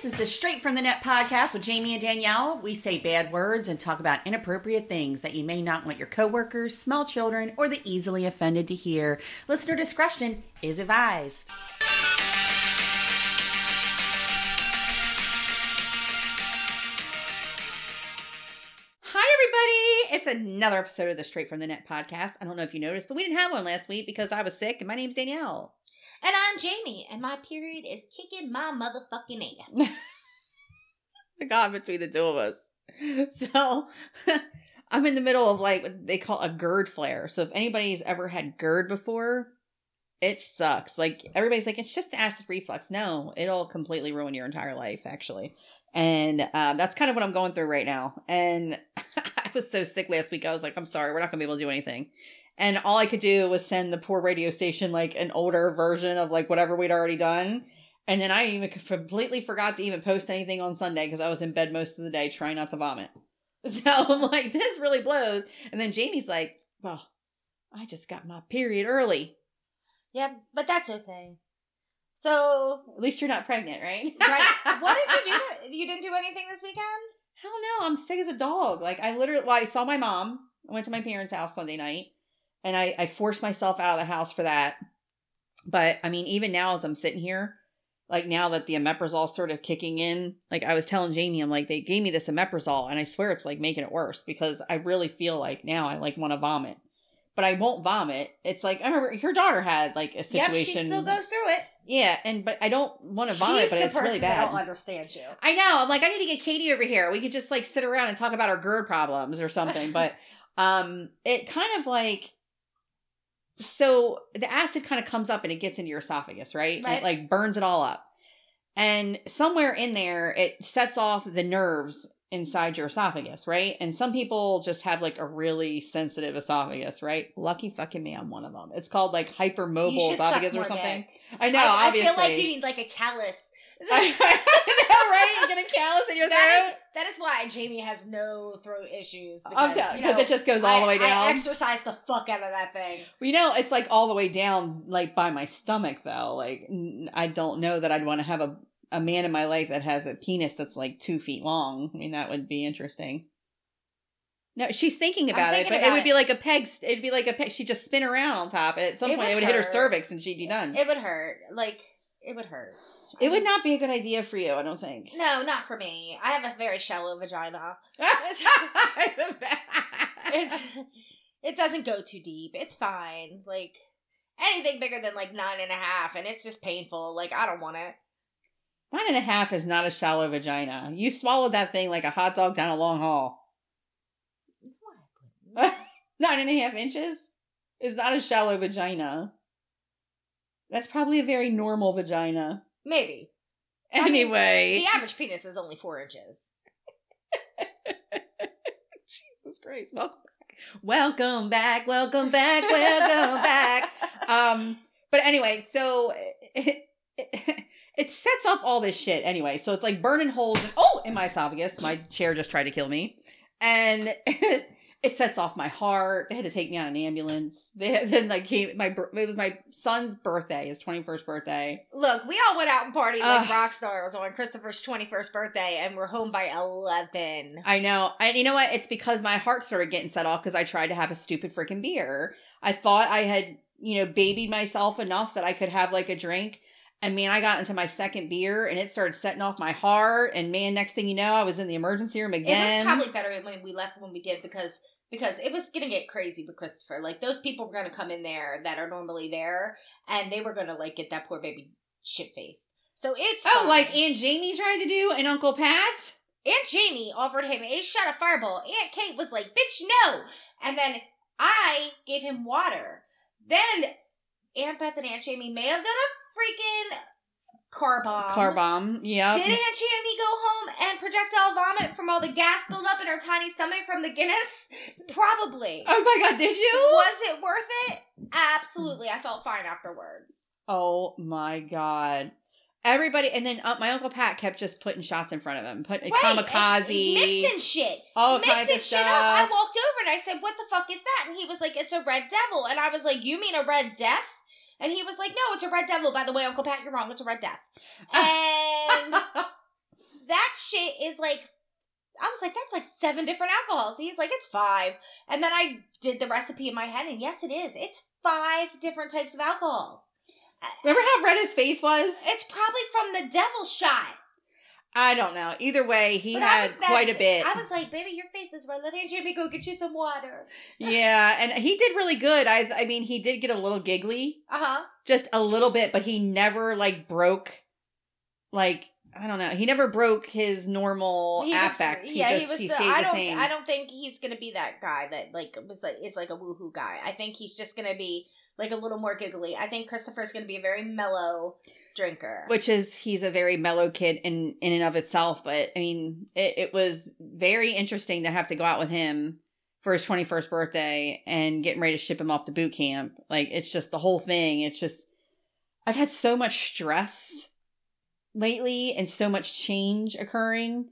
This is the Straight from the Net podcast with Jamie and Danielle. We say bad words and talk about inappropriate things that you may not want your coworkers, small children, or the easily offended to hear. Listener discretion is advised. Hi, everybody. It's another episode of the Straight from the Net podcast. I don't know if you noticed, but we didn't have one last week because I was sick, and my name's Danielle. And I'm Jamie, and my period is kicking my motherfucking ass. the God between the two of us. So I'm in the middle of like what they call a GERD flare. So if anybody's ever had GERD before, it sucks. Like everybody's like, it's just acid reflux. No, it'll completely ruin your entire life, actually. And um, that's kind of what I'm going through right now. And I was so sick last week. I was like, I'm sorry, we're not gonna be able to do anything. And all I could do was send the poor radio station like an older version of like whatever we'd already done. And then I even completely forgot to even post anything on Sunday because I was in bed most of the day trying not to vomit. So I'm like, this really blows. And then Jamie's like, well, I just got my period early. yeah, but that's okay. So, At least you're not pregnant, right? right, what did you do? You didn't do anything this weekend? Hell no, I'm sick as a dog. Like I literally, well, I saw my mom. I went to my parents' house Sunday night, and I, I forced myself out of the house for that. But I mean, even now as I'm sitting here, like now that the omeprazole sort of kicking in, like I was telling Jamie, I'm like, they gave me this omeprazole, and I swear it's like making it worse because I really feel like now I like want to vomit, but I won't vomit. It's like I remember her daughter had like a situation. Yep, she still goes through it. Yeah, and but I don't want to vomit, She's but the it's person really bad. don't understand you. I know. I'm like, I need to get Katie over here. We could just like sit around and talk about our GERD problems or something. but um, it kind of like so the acid kind of comes up and it gets into your esophagus, right? Right. it like burns it all up. And somewhere in there, it sets off the nerves inside your esophagus, right? And some people just have like a really sensitive esophagus, right? Lucky fucking me, I'm one of them. It's called like hypermobile esophagus or something. dick. I know, I, obviously. I feel like you need like a callus. I right? You get a callus in your throat. That is, that is why Jamie has no throat issues. I'm Because, you know, it just goes all the way down. I exercise the fuck out of that thing. Well, you know, it's like all the way down, like by my stomach, though. Like, I don't know that I'd want to have a, a man in my life that has a penis that's like two feet long. I mean, that would be interesting. No, she's thinking about thinking it, but it would it. be like a peg. It'd be like a peg. She'd just spin around on top, and at some It point, it would would hit her cervix, and she'd be done. It would hurt. Like it would hurt. Would um, not be a good idea for you, I don't think. No, not for me. I have a very shallow vagina. It's it doesn't go too deep. It's fine. Like anything bigger than like nine and a half, and it's just painful. Like I don't want it. Nine and a half is not a shallow vagina. You swallowed that thing like a hot dog down a long haul. Nine and a half inches is not a shallow vagina. That's probably a very normal vagina. Maybe I mean, Anyway, the average penis is only four inches. Jesus Christ, welcome back. Welcome back, welcome back, welcome back. Um, but anyway, so it, it, it sets off all this shit anyway. So it's like burning holes in, oh, in my esophagus. My chair just tried to kill me. And it sets off my heart. They had to take me on an ambulance. They then like came my it was my son's birthday, his 21st birthday. Look, we all went out and partied like Ugh. rock stars on Christopher's twenty first birthday, and we're home by eleven. I know. And you know what? It's because my heart started getting set off because I tried to have a stupid freaking beer. I thought I had, you know, babied myself enough that I could have like a drink. And man, I got into my second beer and it started setting off my heart. And man, next thing you know, I was in the emergency room again. It was probably better when we left when we did because because it was gonna get crazy with Christopher. Like those people were gonna come in there that are normally there, and they were gonna like get that poor baby shit faced. So it's oh, fine. like Aunt Jamie tried to do and Uncle Pat? Aunt Jamie offered him a shot of Fireball. Aunt Kate was like, "Bitch, no!" And then I gave him water. Then Aunt Beth and Aunt Jamie may have done a freaking car bomb. Car bomb. Yeah. Did Aunt Jamie go home and projectile vomit from all the gas buildup in her tiny stomach from the Guinness? Probably. Oh my God, did you? Was it worth it? Absolutely. I felt fine afterwards. Oh my God. Everybody, and then uh, my Uncle Pat kept just putting shots in front of him, putting Right, kamikaze, Mixing shit. all mixing kinds of shit stuff. up. I walked over and I said, "What the fuck is that?" And he was like, "It's a red devil." And I was like, "You mean a red death?" And he was like, "No, it's a red devil." By the way, Uncle Pat, you're wrong. It's a red death. And that shit is like I was like, that's like seven different alcohols. He's like, it's five. And then I did the recipe in my head, and yes, it is. It's five different types of alcohols. Remember how red his face was? It's probably from the devil shot. I don't know. Either way, he But had that- quite a bit. I was like, baby, your face is red. Let Aunt Jamie go get you some water. yeah, and he did really good. I I mean, he did get a little giggly, Uh huh. just a little bit, but he never like broke like I don't know. He never broke his normal affect. He yeah, just he was. he the- I don't. same. I don't think he's gonna be that guy that like was like is like a woohoo guy. I think he's just gonna be like a little more giggly. I think Christopher's gonna be a very mellow drinker. which is he's a very mellow kid in in and of itself but i mean it, it was very interesting to have to go out with him for his 21st birthday and getting ready to ship him off to boot camp. Like it's just the whole thing. It's just i've had so much stress lately and so much change occurring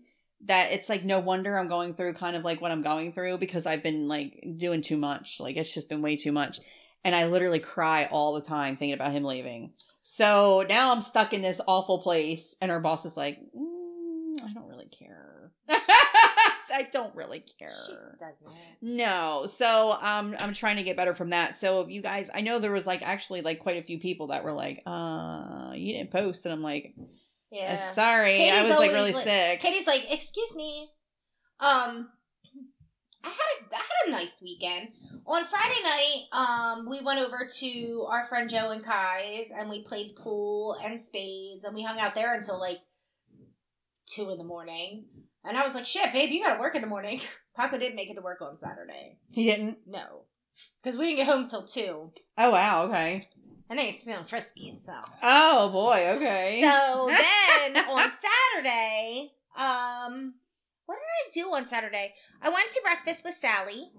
that it's like no wonder i'm going through kind of like what i'm going through because i've been like doing too much. Like it's just been way too much. And i literally cry all the time thinking about him leaving so now I'm stuck in this awful place, and our boss is like, mm, I don't really care. I don't really she care. doesn't. No, so um, I'm trying to get better from that. So if you guys, I know there was like actually like quite a few people that were like, uh, you didn't post, and I'm like, uh, Yeah. sorry, I was like really like- sick. Katie's like, excuse me. Um, I had a I had a nice weekend. On Friday night, um, we went over to our friend Joe and Kai's, and we played pool and spades, and we hung out there until like two in the morning. And I was like, "Shit, babe, you gotta work in the morning." Paco didn't make it to work on Saturday. He didn't. No, because we didn't get home till two, Oh wow, okay. and I was feeling frisky. So, Oh boy, okay. so then on Saturday, um, what did I do on Saturday? I went to breakfast with Sally.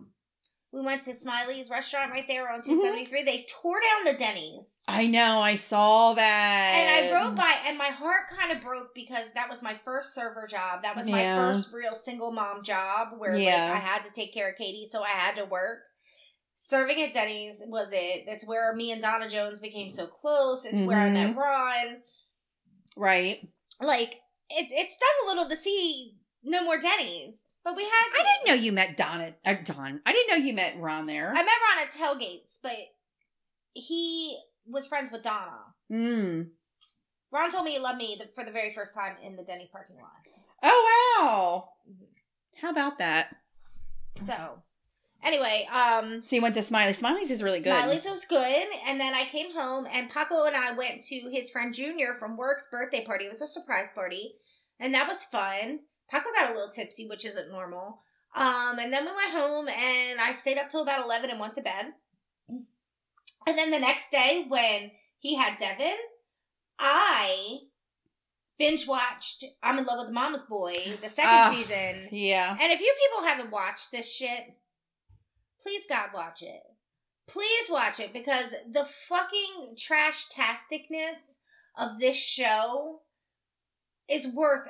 We went to Smiley's restaurant right there on mm-hmm. 273. They tore down the Denny's. I know, I saw that, And I rode by, and my heart kind of broke because that was my first server job. That was my first real single mom job where Yeah. like I had to take care of Katie, so I had to work. Serving at Denny's was it. That's where me and Donna Jones became so close. It's where I mm-hmm. met Ron. right. Like it, it stung a little to see no more Denny's, but we had. I didn't know you met Don at uh, Don. I didn't know you met Ron there. I met Ron at tailgates, but he was friends with Donna. Mm. Ron told me he loved me the, for the very first time in the Denny's parking lot. Oh wow! How about that? So, anyway, um, So you went to Smiley. Smiley's is really good. Smiley's was good, and then I came home, and Paco and I went to his friend Junior from work's birthday party. It was a surprise party, and that was fun. Paco got a little tipsy, which isn't normal. Um, and then we went home, and I stayed up till about eleven and went to bed. And then the next day, when he had Devin, I binge watched "I'm in Love with Mama's Boy" the second Ah. season. Yeah. And if you people haven't watched this shit, please God watch it. Please watch it because the fucking trash tasticness of this show is worth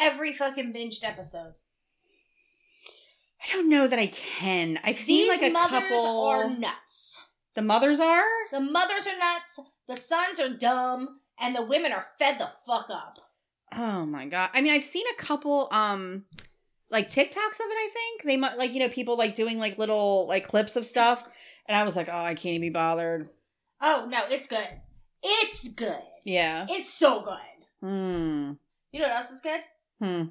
every fucking binged episode. I don't know that I can. I've These seen like a mothers couple. are nuts. the mothers are. The mothers are nuts, the sons are dumb, and the women are fed the fuck up. Oh my god! I mean, I've seen a couple, um, like TikToks of it. I think they might like you know people like doing like little like clips of stuff, and I was like, oh, I can't even be bothered. Oh no, it's good. It's good. Yeah. It's so good. Hmm. You know what else is good? Hmm.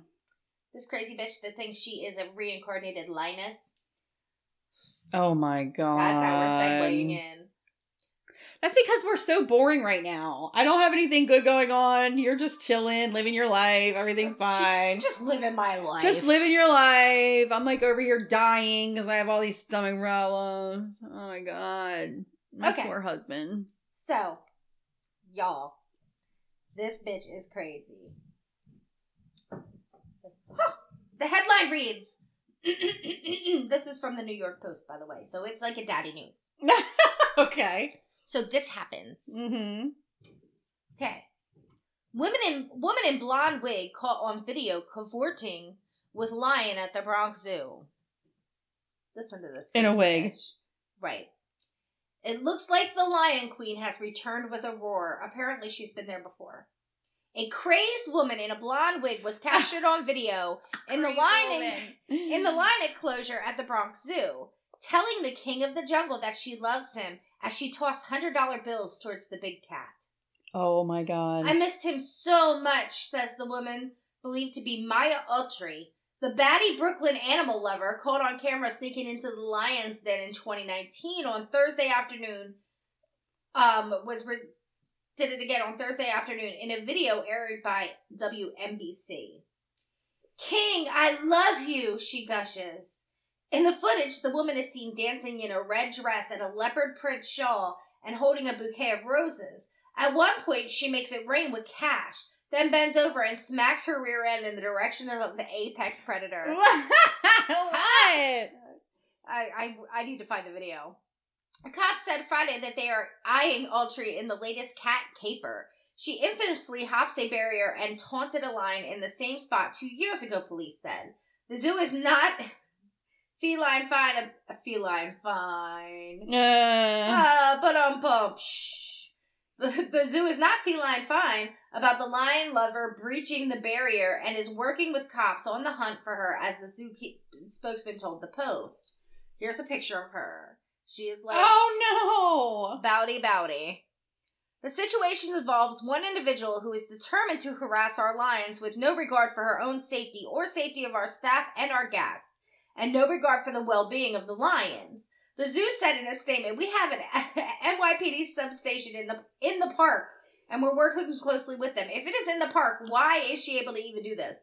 This crazy bitch that thinks she is a reincarnated Linus. Oh my god. That's how we're segueing in. That's because we're so boring right now. I don't have anything good going on. You're just chilling, living your life. Everything's fine. Just living my life. Just living your life. I'm like over here dying because I have all these stomach problems. Oh my god. My Okay. poor husband. So, y'all, this bitch is crazy. The headline reads This is from the New York Post, by the way, so it's like a daddy news. okay. So, this happens. Mm-hmm. Okay. Women in woman in blonde wig caught on video cavorting with lion at the Bronx Zoo. Listen to this. In a wig. Right. It looks like the Lion Queen has returned with a roar. Apparently, she's been there before. A crazed woman in a blonde wig was captured on video in the Crazy lion in the lion enclosure at the Bronx Zoo, telling the king of the jungle that she loves him as she tossed hundred dollar bills towards the big cat. Oh my god. I missed him so much, says the woman believed to be Myah Autry, the batty Brooklyn animal lover caught on camera sneaking into the lion's den in 2019 on Thursday afternoon. Um, was re- did it again on Thursday afternoon in a video aired by WNBC. King, I love you, she gushes. In the footage, the woman is seen dancing in a red dress and a leopard print shawl and holding a bouquet of roses. At one point, she makes it rain with cash, then bends over and smacks her rear end in the direction of the apex predator. what? I, I, I need to find the video. Cops said Friday that they are eyeing Autry in the latest cat caper. She infamously hops a barrier and taunted a lion in the same spot two years ago, police said. The zoo is not feline fine, a, a feline fine. Uh, Ah, but um, bump. Shh. The, the zoo is not feline fine about the lion lover breaching the barrier and is working with cops on the hunt for her, as the zoo ke- spokesman told the Post. Here's a picture of her. She is like oh no, bowdy bowdy. The situation involves one individual who is determined to harass our lions with no regard for her own safety or safety of our staff and our guests, and no regard for the well-being of the lions. The zoo said in a statement, "We have an NYPD substation in the in the park, and we're working closely with them. If it is in the park, why is she able to even do this?"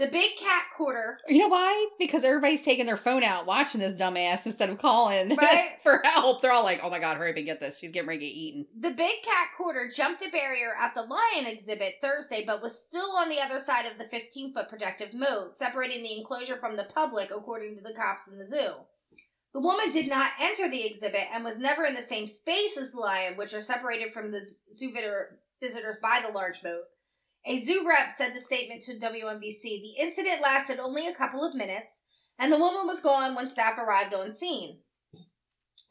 The big cat quarter. You know why? Because everybody's taking their phone out watching this dumbass instead of calling Right. for help. They're all like, oh my god, hurry up and get this. She's getting ready to get eaten. The big cat quarter jumped a barrier at the lion exhibit Thursday, but was still on the other side of the 15 foot protective moat, separating the enclosure from the public, according to the cops in the zoo. The woman did not enter the exhibit and was never in the same space as the lion, which are separated from the zoo visitor- visitors by the large moat. A zoo rep said the statement to WNBC the incident lasted only a couple of minutes, and the woman was gone when staff arrived on scene.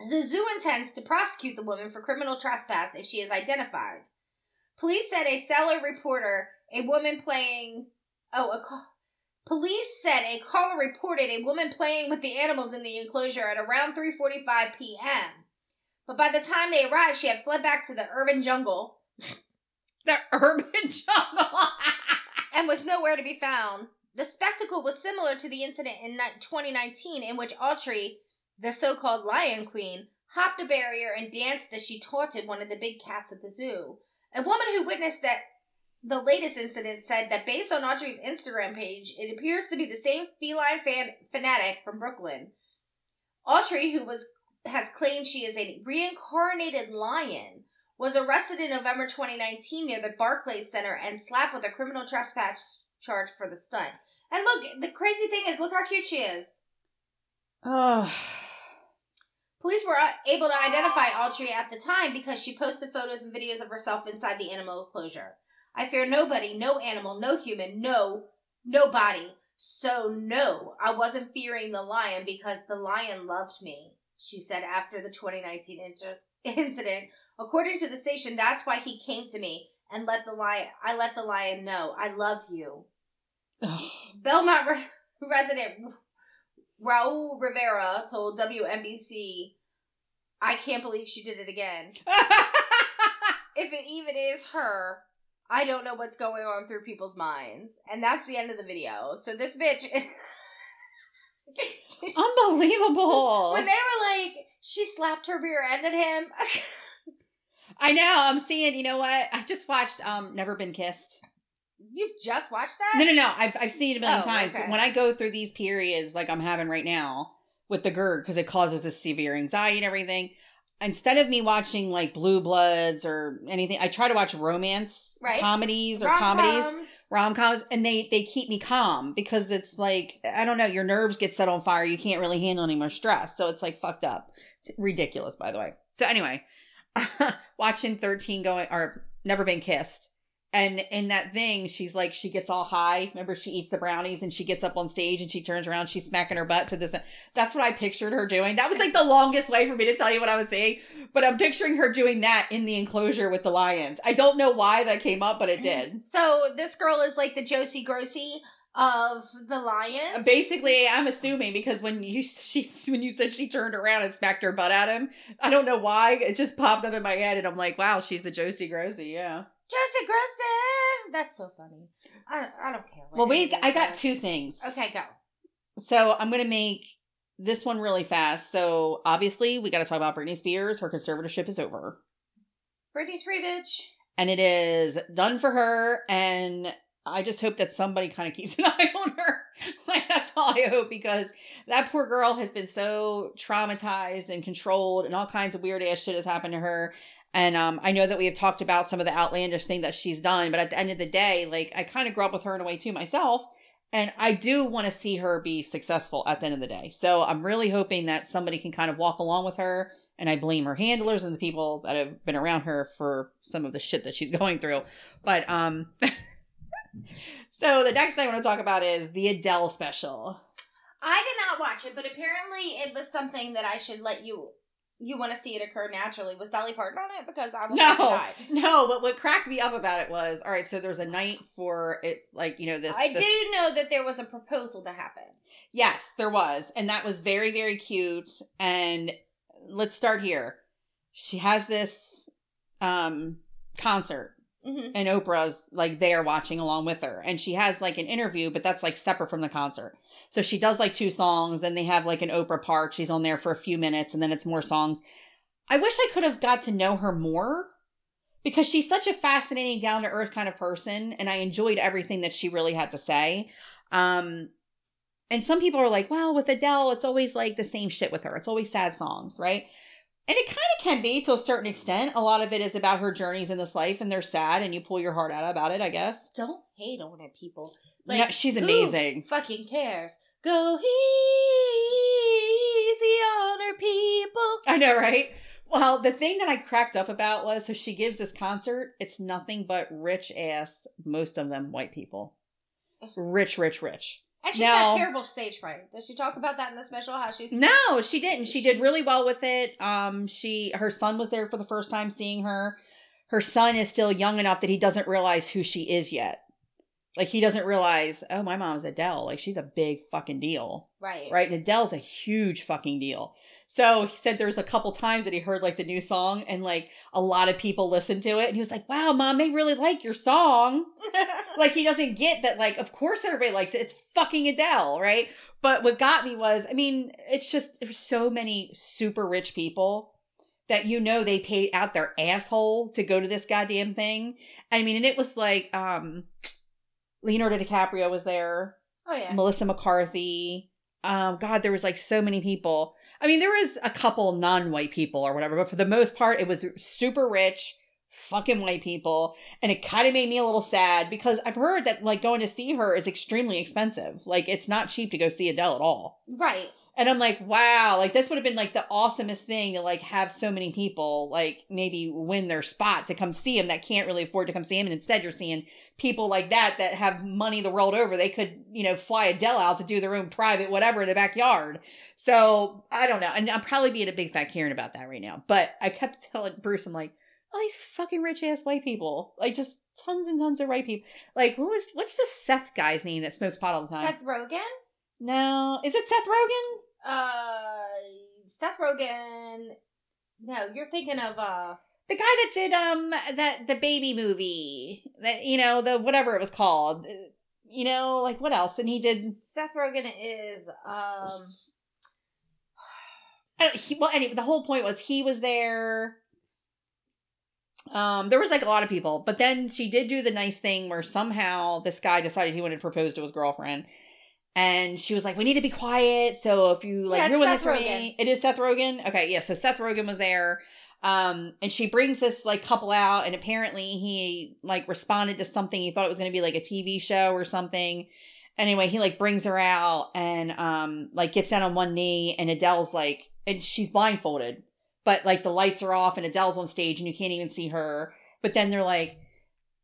The zoo intends to prosecute the woman for criminal trespass if she is identified. Police said a seller reporter, a woman playing, oh, a call. Police said a caller reported a woman playing with the animals in the enclosure at around 3:45 p.m. But by the time they arrived, she had fled back to the urban jungle The urban jungle. and was nowhere to be found. The spectacle was similar to the incident in 2019 in which Autry, the so-called Lion Queen, hopped a barrier and danced as she taunted one of the big cats at the zoo. A woman who witnessed that the latest incident said that based on Autry's Instagram page, it appears to be the same feline fan fanatic from Brooklyn. Autry, who was has claimed she is a reincarnated lion, was arrested in November 2019 near the Barclays Center and slapped with a criminal trespass charge for the stunt. And look, the crazy thing is, look how cute she is. oh. Police were uh, able to identify Autry at the time because she posted photos and videos of herself inside the animal enclosure. I fear nobody, no animal, no human, no, nobody. So, no, I wasn't fearing the lion because the lion loved me, she said after the 2019 inter- incident. According to the station, that's why he came to me and let the lion, I let the lion know, I love you. Belmont re- resident Raul Rivera told WNBC, I can't believe she did it again. If it even is her, I don't know what's going on through people's minds. And that's the end of the video. So this bitch. Is- Unbelievable. when they were like, she slapped her rear end at him. I know. I'm seeing. You know what? I just watched um Never Been Kissed. You've just watched that? No, no, no. I've I've seen it a million Oh, times. okay. But when I go through these periods like I'm having right now with the GERD because it causes this severe anxiety and everything, instead of me watching like Blue Bloods or anything, I try to watch romance Right. comedies or comedies, Rom-coms. rom coms, and they they keep me calm because it's like I don't know, your nerves get set on fire. You can't really handle any more stress, so it's like fucked up. It's ridiculous, by the way. So anyway, watching Thirteen going or Never Been Kissed And in that thing, she's like, she gets all high. Remember, she eats the brownies and she gets up on stage and she turns around, she's smacking her butt to this. That's what I pictured her doing. That was like the longest way for me to tell you what I was saying. But I'm picturing her doing that in the enclosure with the lions. I don't know why that came up, but it mm-hmm. did. So this girl is like the Josie Grossie of the lions. Basically, I'm assuming because when you she when you said she turned around and smacked her butt at him, I don't know why it just popped up in my head, and I'm like, wow, she's the Josie Grossie, yeah. Josie Grossie. That's so funny. I, I don't care. Well, we I got two things. Okay, go. So I'm gonna make this one really fast. So obviously, we got to talk about Britney Spears. Her conservatorship is over. Britney's free bitch. And it is done for her. And I just hope that somebody kind of keeps an eye on her. like that's all I hope because that poor girl has been so traumatized and controlled, and all kinds of weird ass shit has happened to her. And um, I know that we have talked about some of the outlandish thing that she's done, but at the end of the day, like I kind of grew up with her in a way too myself. And I do want to see her be successful at the end of the day. So I'm really hoping that somebody can kind of walk along with her. And I blame her handlers and the people that have been around her for some of the shit that she's going through. But um so the next thing I want to talk about is the Adele special. I did not watch it, but apparently it was something that I should let you you want to see it occur naturally. Was Dolly Parton on it? Because I was no, no. But what cracked me up about it was all right. So there's a night for it's like you know this. I this, do know that there was a proposal to happen. Yes, there was, and that was very very cute. And let's start here. She has this um concert Mm-hmm. And Oprah's like there watching along with her. And she has like an interview, but that's like separate from the concert. So she does like two songs, and they have like an Oprah part. She's on there for a few minutes, and then it's more songs. I wish I could have got to know her more because she's such a fascinating, down to earth kind of person, and I enjoyed everything that she really had to say. Um, and some people are like, well, with Adele, it's always like the same shit with her. It's always sad songs, right? And it kind of can be to a certain extent. A lot of it is about her journeys in this life, and they're sad, and you pull your heart out about it, I guess. Don't hate on it, people. Like, no, she's amazing. fucking cares? Go easy on her, people. I know, right? Well, the thing that I cracked up about was so she gives this concert. It's nothing but rich ass, most of them white people. Rich, rich, rich. And she's now, got terrible stage fright. Does she talk about that in the special? How she's no, she didn't. She, she did really well with it. Um, she her son was there for the first time seeing her. Her son is still young enough that he doesn't realize who she is yet. Like he doesn't realize, oh, my mom's Adele. Like she's a big fucking deal, right? Right. And Adele's a huge fucking deal. So he said there's a couple times that he heard like the new song and like a lot of people listened to it and he was like, wow, mom, they really like your song. like he doesn't get that, like, of course everybody likes it. It's fucking Adele, right? But what got me was, I mean, it's just there's so many super rich people that you know they paid out their asshole to go to this goddamn thing. I mean, and it was like um Leonardo DiCaprio was there. Oh yeah. Melissa McCarthy. Um, God, there was like so many people. I mean, there was a couple non-white people or whatever, but for the most part, it was super rich, fucking white people, and it kind of made me a little sad because I've heard that like going to see her is extremely expensive. Like, it's not cheap to go see Adele at all. Right. And I'm like, wow, like this would have been like the awesomest thing to like have so many people like maybe win their spot to come see him that can't really afford to come see him. And instead you're seeing people like that that have money the world over. They could, you know, fly Adele out to do their own private whatever in the backyard. So I don't know. And I'm probably being a big fat Karen about that right now. But I kept telling Bruce, I'm like, all these fucking rich ass white people. Like just tons and tons of white people. Like who is what's the Seth guy's name that smokes pot all the time? Seth Rogen? No. Is it Seth Rogen? Uh, Seth Rogen. No, you're thinking of uh the guy that did um that the baby movie that you know the whatever it was called. You know, like what else? And he did. Seth Rogen is um. He, well, anyway, the whole point was he was there. Um, there was like a lot of people, but then she did do the nice thing where somehow this guy decided he wanted to propose to his girlfriend, and she was like, "We need to be quiet." So if you like yeah, ruin Seth this for me, it is Seth Rogen. Okay, yeah. So Seth Rogen was there, um, and she brings this like couple out, and apparently he like responded to something. He thought it was going to be like a TV show or something. Anyway, he like brings her out and um like gets down on one knee, and Adele's like, and she's blindfolded, but like the lights are off, and Adele's on stage, and you can't even see her. But then they're like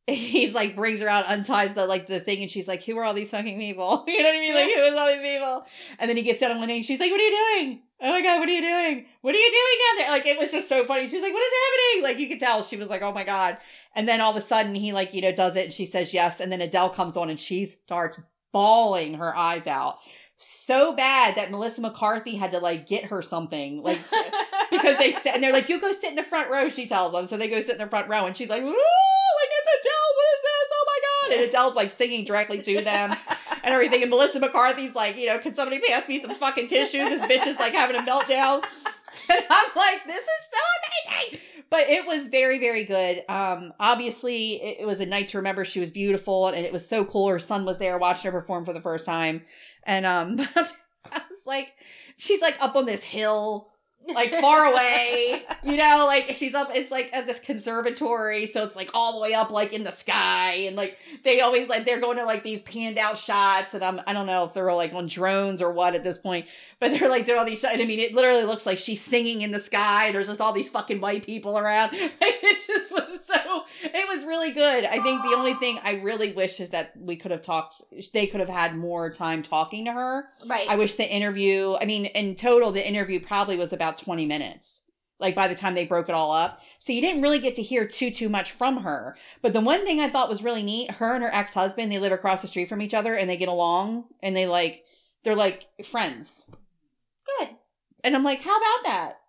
he's like brings her out, unties the like the thing, and she's like, "Who are all these fucking people?" You know what I mean? Like, who is all these people? And then he gets down on one knee, and she's like, "What are you doing? Oh my god, what are you doing? What are you doing down there?" Like it was just so funny. She's like, "What is happening?" Like you could tell she was like, "Oh my god." And then all of a sudden he like you know does it, and she says yes, and then Adele comes on, and she starts bawling her eyes out so bad that Melissa McCarthy had to like get her something like because they sit and they're like, "You go sit in the front row." She tells them, so they go sit in the front row, and she's like, "Ooh, like it's Adele. What is this? God!" And Adele's like singing directly to them and everything. And Melissa McCarthy's like, "You know, can somebody pass me some fucking tissues?" This bitch is like having a meltdown, and I'm like, "This is so amazing." But it was very, very good. Um, obviously, it, it was a night to remember. She was beautiful, and it was so cool. Her son was there watching her perform for the first time, and um, I was like, she's like up on this hill like far away, you know, like she's up, it's like at this conservatory, so it's like all the way up, like in the sky, and like they always like they're going to like these panned out shots, and I'm I don't know if they're like on drones or what at this point, but they're like doing all these shots. I mean, it literally looks like she's singing in the sky. There's just all these fucking white people around. Like, it just was so, it was really good. I think the only thing I really wish is that we could have talked, they could have had more time talking to her. right. I wish the interview, I mean, in total, the interview probably was about 20 minutes. Like by the time they broke it all up. So you didn't really get to hear too, too much from her. But the one thing I thought was really neat, her and her ex husband, they live across the street from each other and they get along and they like, they're like friends. Good. And I'm like, how about that?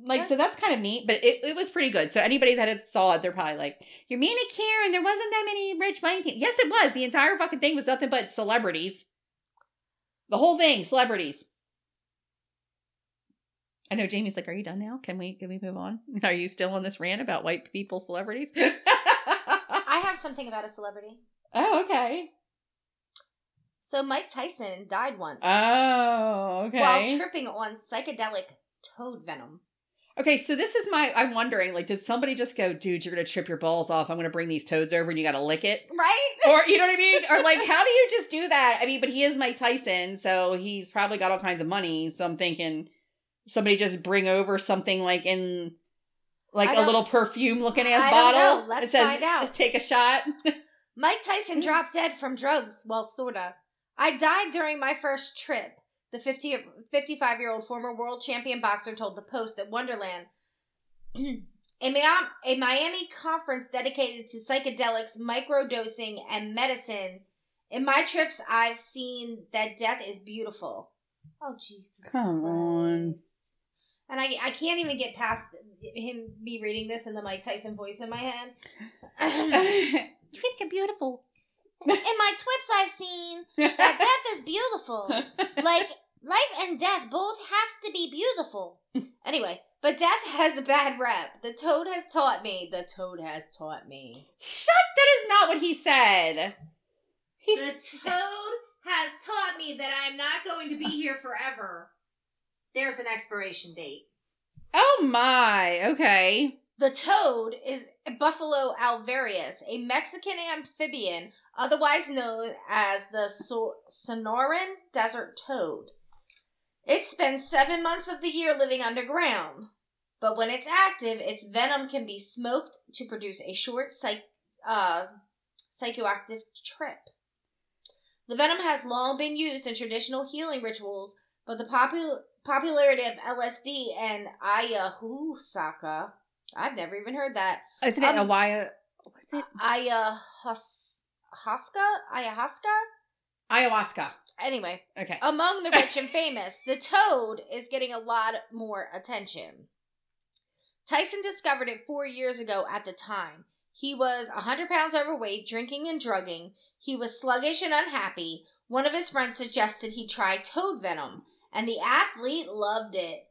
Like, Yeah. so that's kind of neat, but it, it was pretty good. So anybody that had saw it, they're probably like, you're mean to Karen. There wasn't that many rich white people. Yes, it was. The entire fucking thing was nothing but celebrities. The whole thing, celebrities. I know Jamie's like, are you done now? Can we can we move on? Are you still on this rant about white people celebrities? I have something about a celebrity. oh, okay. So Mike Tyson died once Oh, okay. while tripping on psychedelic toad venom. Okay, so this is my. I'm wondering, like, did somebody just go, dude, you're gonna trip your balls off? I'm gonna bring these toads over, and you gotta lick it, Right? or you know what I mean? Or like, how do you just do that? I mean, but he is Mike Tyson, so he's probably got all kinds of money. So I'm thinking, somebody just bring over something like in, like a little perfume looking ass I bottle. Let's it says, find out. Take a shot. Mike Tyson dropped dead from drugs. Well, sorta. I died during my first trip. The 50, 55 year old former world champion boxer told the Post at Wonderland. a, Miami, a Miami conference dedicated to psychedelics, microdosing, and medicine. In my trips, I've seen that death is beautiful. Oh, Jesus. Come on. Christ. And I, I can't even get past him me reading this in the Mike Tyson voice in my head. Treat beautiful. in my twips I've seen that death is beautiful. Like life and death both have to be beautiful. Anyway, but death has a bad rep. The toad has taught me. The toad has taught me. Shut. That is not what he said. He's The toad has taught me that I am not going to be here forever. There's an expiration date. Oh my. Okay. The toad is Buffalo alvarius, a Mexican amphibian otherwise known as the so- Sonoran desert toad. It spends seven months of the year living underground, but when it's active, its venom can be smoked to produce a short psych- uh, psychoactive trip. The venom has long been used in traditional healing rituals, but the popul- popularity of LSD and ayahuasca, I've never even heard that, Isn't it Um, a why? What's it? ayahuasca, ayahuasca. Ayahuasca. Anyway, Okay. among the rich and famous, the toad is getting a lot more attention. Tyson discovered it four years ago at the time. He was 100 pounds overweight, drinking and drugging. He was sluggish and unhappy. One of his friends suggested he try toad venom, and the athlete loved it.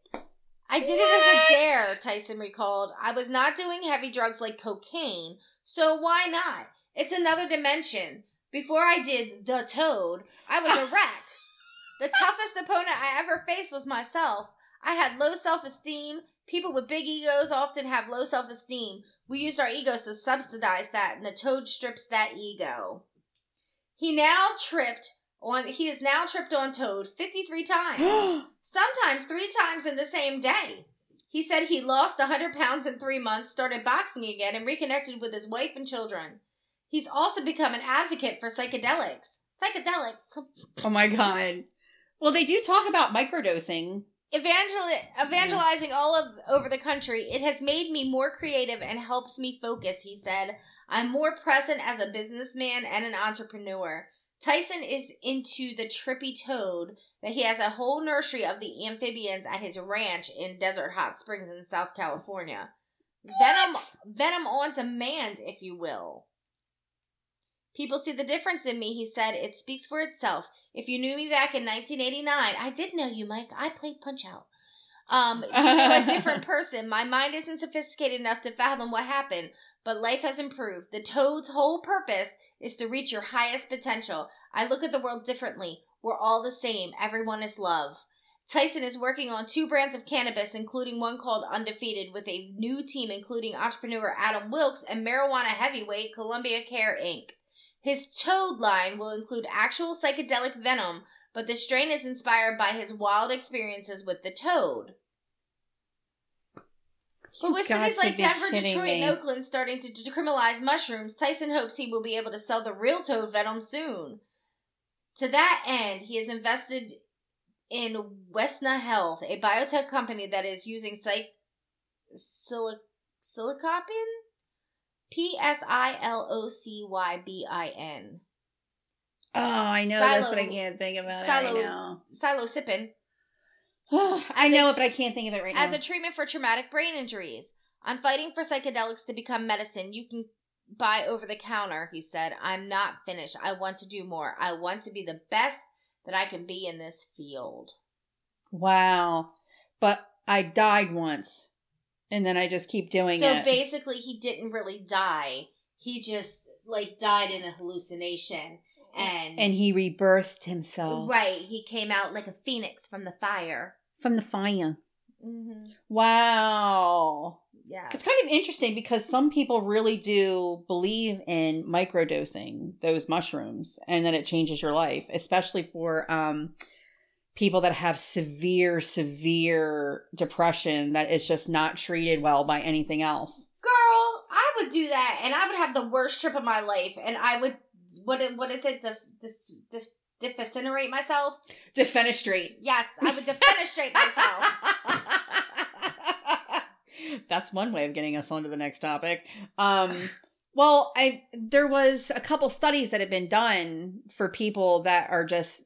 I did it as a dare, Tyson recalled. I was not doing heavy drugs like cocaine, so why not? It's another dimension. Before I did the toad, I was a wreck. The toughest opponent I ever faced was myself. I had low self esteem. People with big egos often have low self esteem. We used our egos to subsidize that, and the toad strips that ego. He now tripped on. He has now tripped on toad fifty-three times, sometimes three times in the same day. He said he lost hundred pounds in three months, started boxing again, and reconnected with his wife and children. He's also become an advocate for psychedelics. Psychedelics. Oh my god. Well, they do talk about microdosing. Evangel- evangelizing all of over the country, it has made me more creative and helps me focus, he said. I'm more present as a businessman and an entrepreneur. Tyson is into the trippy toad that he has a whole nursery of the amphibians at his ranch in Desert Hot Springs in South California. Venom venom on demand, if you will. People see the difference in me, he said. It speaks for itself. If you knew me back in 1989, I did know you, Mike. I played Punch Out. Um, you're a different person. My mind isn't sophisticated enough to fathom what happened, but life has improved. The toad's whole purpose is to reach your highest potential. I look at the world differently. We're all the same. Everyone is love. Tyson is working on two brands of cannabis, including one called Undefeated, with a new team including entrepreneur Adam Wilkes and marijuana heavyweight Columbia Care Inc. His Toad line will include actual psychedelic venom, but the strain is inspired by his wild experiences with the toad. But with got cities like Denver, Detroit, me. and Oakland starting to decriminalize mushrooms, Tyson hopes he will be able to sell the real toad venom soon. To that end, he has invested in Wesana Health, a biotech company that is using psych silic silicopin, P S I L O C Y B I N, Oh, I know this, but I can't think about silo- it. I know. psilocybin, I know a- it, but I can't think of it right as now. As a treatment for traumatic brain injuries. I'm fighting for psychedelics to become medicine. You can buy over the counter, he said. I'm not finished. I want to do more. I want to be the best that I can be in this field. wow. But I died once, and then I just keep doing so it. So basically, he didn't really die. He just like died in a hallucination, and and he rebirthed himself right, he came out like a phoenix from the fire. From the fire. Mm-hmm. Wow. Yeah, It's kind of interesting because some people really do believe in microdosing those mushrooms and that it changes your life, especially for um, people that have severe, severe depression that is just not treated well by anything else. girl, I would do that, and I would have the worst trip of my life, and I would what what is it to dis, dis, disintegrate myself? Defenestrate. Yes, I would defenestrate myself. That's one way of getting us on to the next topic. Um, well, I there was a couple studies that have been done for people that are just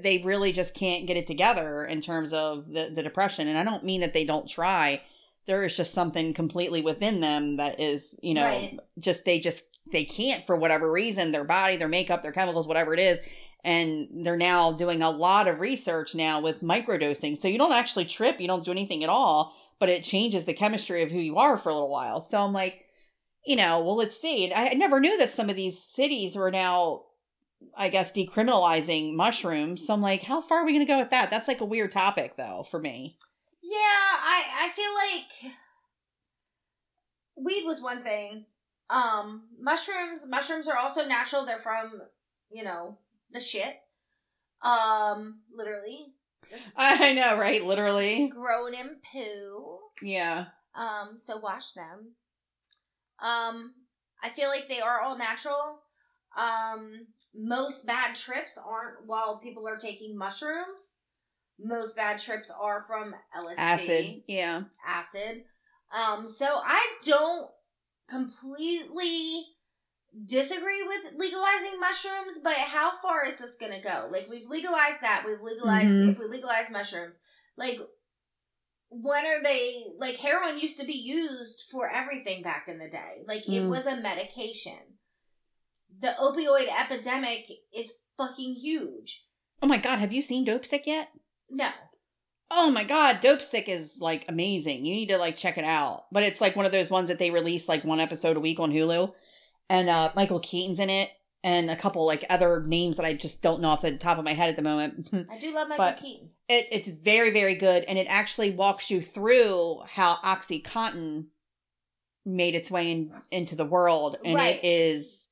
they really just can't get it together in terms of the, the depression. And I don't mean that they don't try. There is just something completely within them that is, you know, Right. just they just they can't for whatever reason, their body, their makeup, their chemicals, whatever it is. And they're now doing a lot of research now with microdosing. So you don't actually trip, you don't do anything at all, but it changes the chemistry of who you are for a little while. So I'm like, you know, well, let's see. I I never knew that some of these cities were now, I guess, decriminalizing mushrooms. So I'm like, how far are we going to go with that? That's like a weird topic, though, for me. Yeah, I I feel like weed was one thing. Um, mushrooms mushrooms are also natural. They're from you know the shit. Um, literally, just I know, right? Literally. grown in poo. Yeah. Um, so wash them. Um, I feel like they are all natural. Um, most bad trips aren't while people are taking mushrooms. Most bad trips are from LSD Acid. Yeah. acid. Um, so I don't completely disagree with legalizing mushrooms, but how far is this gonna go? Like we've legalized that, we've legalized Mhm. if we legalize mushrooms, like when are they like heroin used to be used for everything back in the day. Like it Mm. was a medication. The opioid epidemic is fucking huge. Oh my God. Have you seen Dope Sick yet? No. Oh my god, Dope Sick is like amazing. You need to like check it out. But it's like one of those ones that they release like one episode a week on Hulu. And uh Michael Keaton's in it and a couple like other names that I just don't know off the top of my head at the moment. I do love Michael But- Keaton. it it's very very good and it actually walks you through how OxyContin made its way in, into the world and Right. it is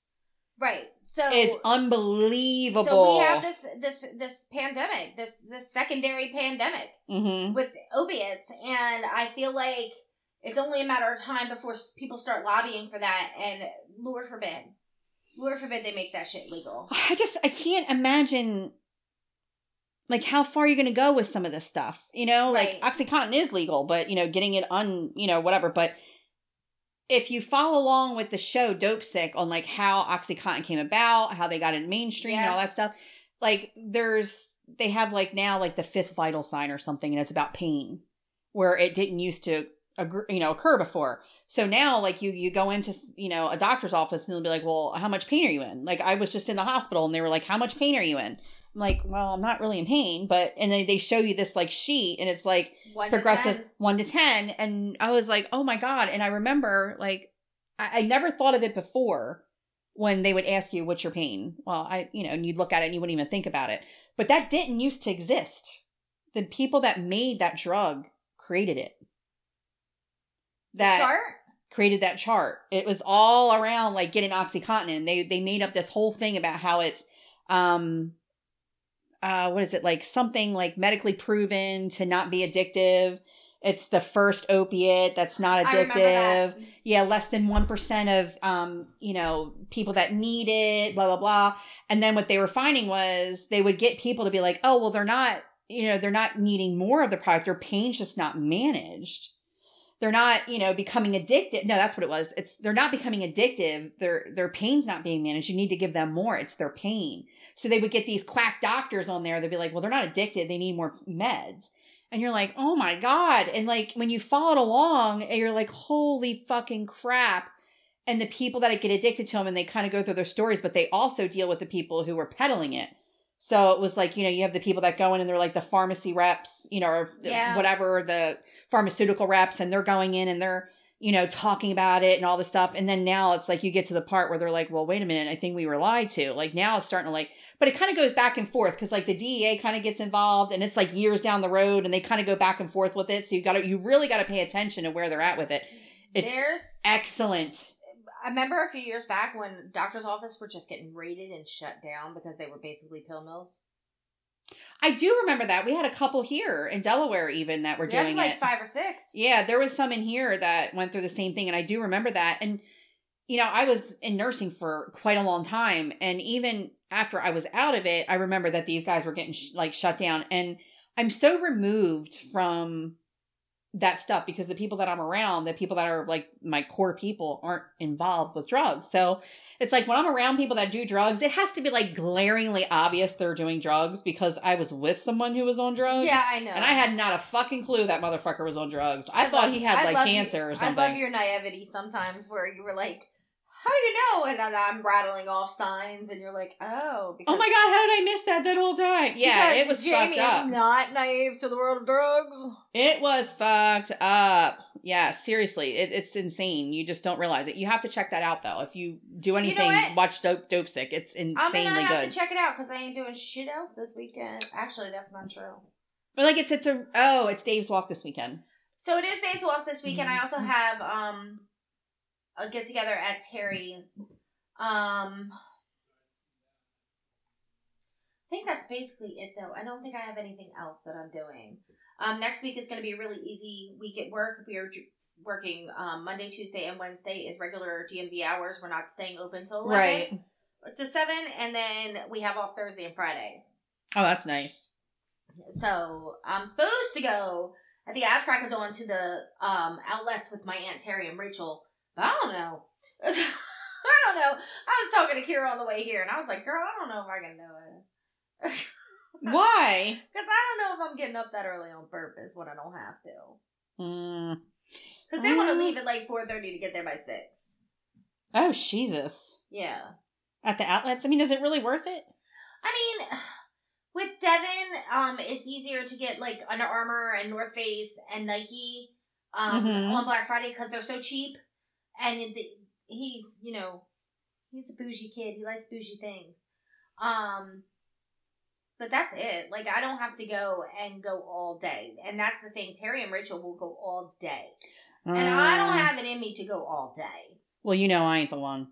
Right. So it's unbelievable. So we have this this this pandemic, this this secondary pandemic Mhm. with opiates, and I feel like it's only a matter of time before people start lobbying for that. And Lord forbid, Lord forbid they make that shit legal. I just I can't imagine like how far you're you going to go with some of this stuff? You know, like Right. OxyContin is legal, but you know, getting it on, you know, whatever, but if you follow along with the show Dope Sick on like how OxyContin came about, how they got it mainstream and all that stuff, like there's they have like now like the fifth vital sign or something and it's about pain where it didn't used to you know occur before. So now like you you go into you know a doctor's office and they'll be like, "Well, how much pain are you in?" Like I was just in the hospital and they were like, "How much pain are you in?" I'm like, "Well, I'm not really in pain, but and then they show you this like sheet and it's like One progressive 10. one to ten and i was like oh my god and i remember like I, I never thought of it before when they would ask you what's your pain well i you know and you'd look at it and you wouldn't even think about it but that didn't used to exist the people that made that drug created it that chart. created that chart. It was all around like getting OxyContin. They they made up this whole thing about how it's um uh what is it like something like medically proven to not be addictive. It's the first opiate that's not addictive. that. Yeah, less than 1% of um, you know, people that need it, blah blah blah. And then what they were finding was they would get people to be like, "Oh, well they're not, you know, they're not needing more of the product. Their pain's just not managed." They're not you know becoming addicted no that's what it was. It's they're not becoming addictive. Their their pain's not being managed. You need to give them more. It's their pain. So they would get these quack doctors on there. They'd be like well they're not addicted. They need more meds. And you're like oh my god. And like when you followed along and you're like holy fucking crap. And the people that get addicted to them and they kind of go through their stories but they also deal with the people who were peddling it. So it was like you know you have the people that go in and they're like the pharmacy reps you know or Yeah. whatever the pharmaceutical reps and they're going in and they're you know talking about it and all this stuff. And then now it's like you get to the part where they're like well wait a minute. I think we were lied to. Like now it's starting to like but it kind of goes back and forth because like the dea kind of gets involved and it's like years down the road and they kind of go back and forth with it. So you gotta you really gotta pay attention to where they're at with it. It's There's excellent. I remember a few years back when doctor's office were just getting raided and shut down because they were basically pill mills. I do remember that we had a couple here in delaware even that were We doing like it five or six. Yeah, there was some in here that went through the same thing, and I do remember that. And you know, I was in nursing for quite a long time, and even after I was out of it, I remember that these guys were getting sh- like shut down, and I'm so removed from that stuff because the people that I'm around, the people that are like my core people, aren't involved with drugs. So it's like when I'm around people that do drugs, it has to be like glaringly obvious they're doing drugs because I was with someone who was on drugs. Yeah, I know. And I had not a fucking clue that motherfucker was on drugs. I, thought love- he had I like cancer or something. I love your naivety sometimes where you were like, how do you know? And then I'm rattling off signs and you're like, oh. Because, oh my god, how did I miss that that whole time? Yeah, it was Jamie fucked up. is not naive to the world of drugs. it was fucked up. Yeah, seriously, it, it's insane. You just don't realize it. You have to check that out though. If you do know anything, what? watch Dope Dope Sick. It's I'm insanely gonna have good. to check it out because I ain't doing shit else this weekend. Actually, that's not true. But like it's it's a oh, it's Dave's walk this weekend. So it is Dave's Walk this weekend. I also have um a get together at Terry's. Um I think that's basically it though. I don't think I have anything else that I'm doing. Um next week is going to be a really easy week at work. We are working um Monday, Tuesday, and Wednesday is regular DMV hours. We're not staying open till 11 Right. to 7 and then we have off Thursday and Friday. Oh, that's nice. So I'm supposed to go. I think I asked Cracker Dawn to the um, outlets with my aunt Terry and Rachel, I don't know. I don't know. I was talking to Kira on the way here, and I was like, "Girl, I don't know if I can do it." Why? Because I don't know if I'm getting up that early on purpose when I don't have to. Mm. Because they want to Mm. leave at like 4.30 to get there by 6. Oh Jesus! Yeah. At the outlets. I mean, is it really worth it? I mean, with Devin, um, it's easier to get like Under Armour and North Face and Nike um, Mhm. on Black Friday because they're so cheap. And it, he's, you know, he's a bougie kid. He likes bougie things. Um, but that's it. Like I don't have to go and go all day, and that's the thing. Terry and Rachel will go all day, and I don't Mm. have it in me to go all day. Well, you know, I ain't the one.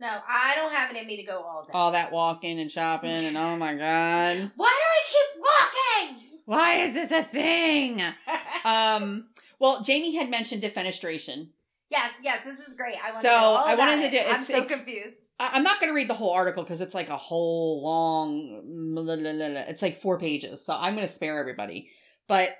No, I don't have it in me to go all day. All that walking and shopping and oh my god. Why do I keep walking? Why is this a thing? Um, well, Jamie had mentioned defenestration. Yes, yes, this is great. I want So, to know all I wanted to it. do- I'm so it- confused. I- I'm not going to read the whole article because it's like a whole long. blah, blah, blah. It's like four pages, so I'm going to spare everybody. But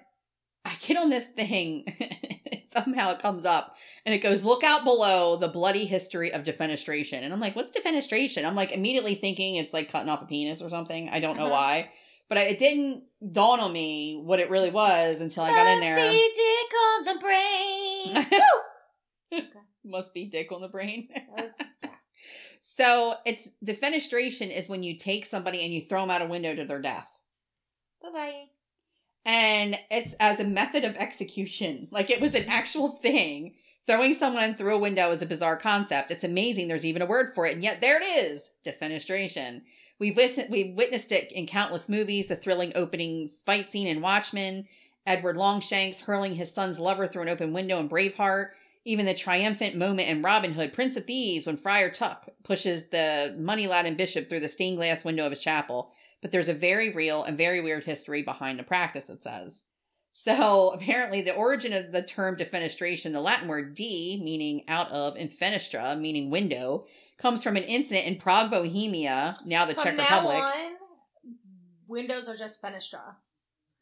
I get on this thing, somehow it comes up, and it goes, "Look out below the bloody history of defenestration." And I'm like, "What's defenestration?" I'm like immediately thinking it's like cutting off a penis or something. I don't know Uh-huh. why, but I, it didn't dawn on me what it really was until I got in there. Be dick on the brain. Must be dick on the brain. That was- yeah. So it's defenestration is when you take somebody and you throw them out a window to their death. Bye-bye. And it's as a method of execution. Like it was an actual thing. Throwing someone through a window is a bizarre concept. It's amazing there's even a word for it. And yet there it is defenestration. We've, listened, we've witnessed it in countless movies the thrilling opening fight scene in Watchmen, Edward Longshanks hurling his son's lover through an open window in Braveheart, even the triumphant moment in Robin Hood, Prince of Thieves, when Friar Tuck pushes the money laden bishop through the stained glass window of his chapel. But there's a very real and very weird history behind the practice, it says. So apparently, the origin of the term defenestration, the Latin word "de," meaning out of, and fenestra, meaning window, comes from an incident in Prague, Bohemia, now the From Czech now Republic. on, windows are just fenestra.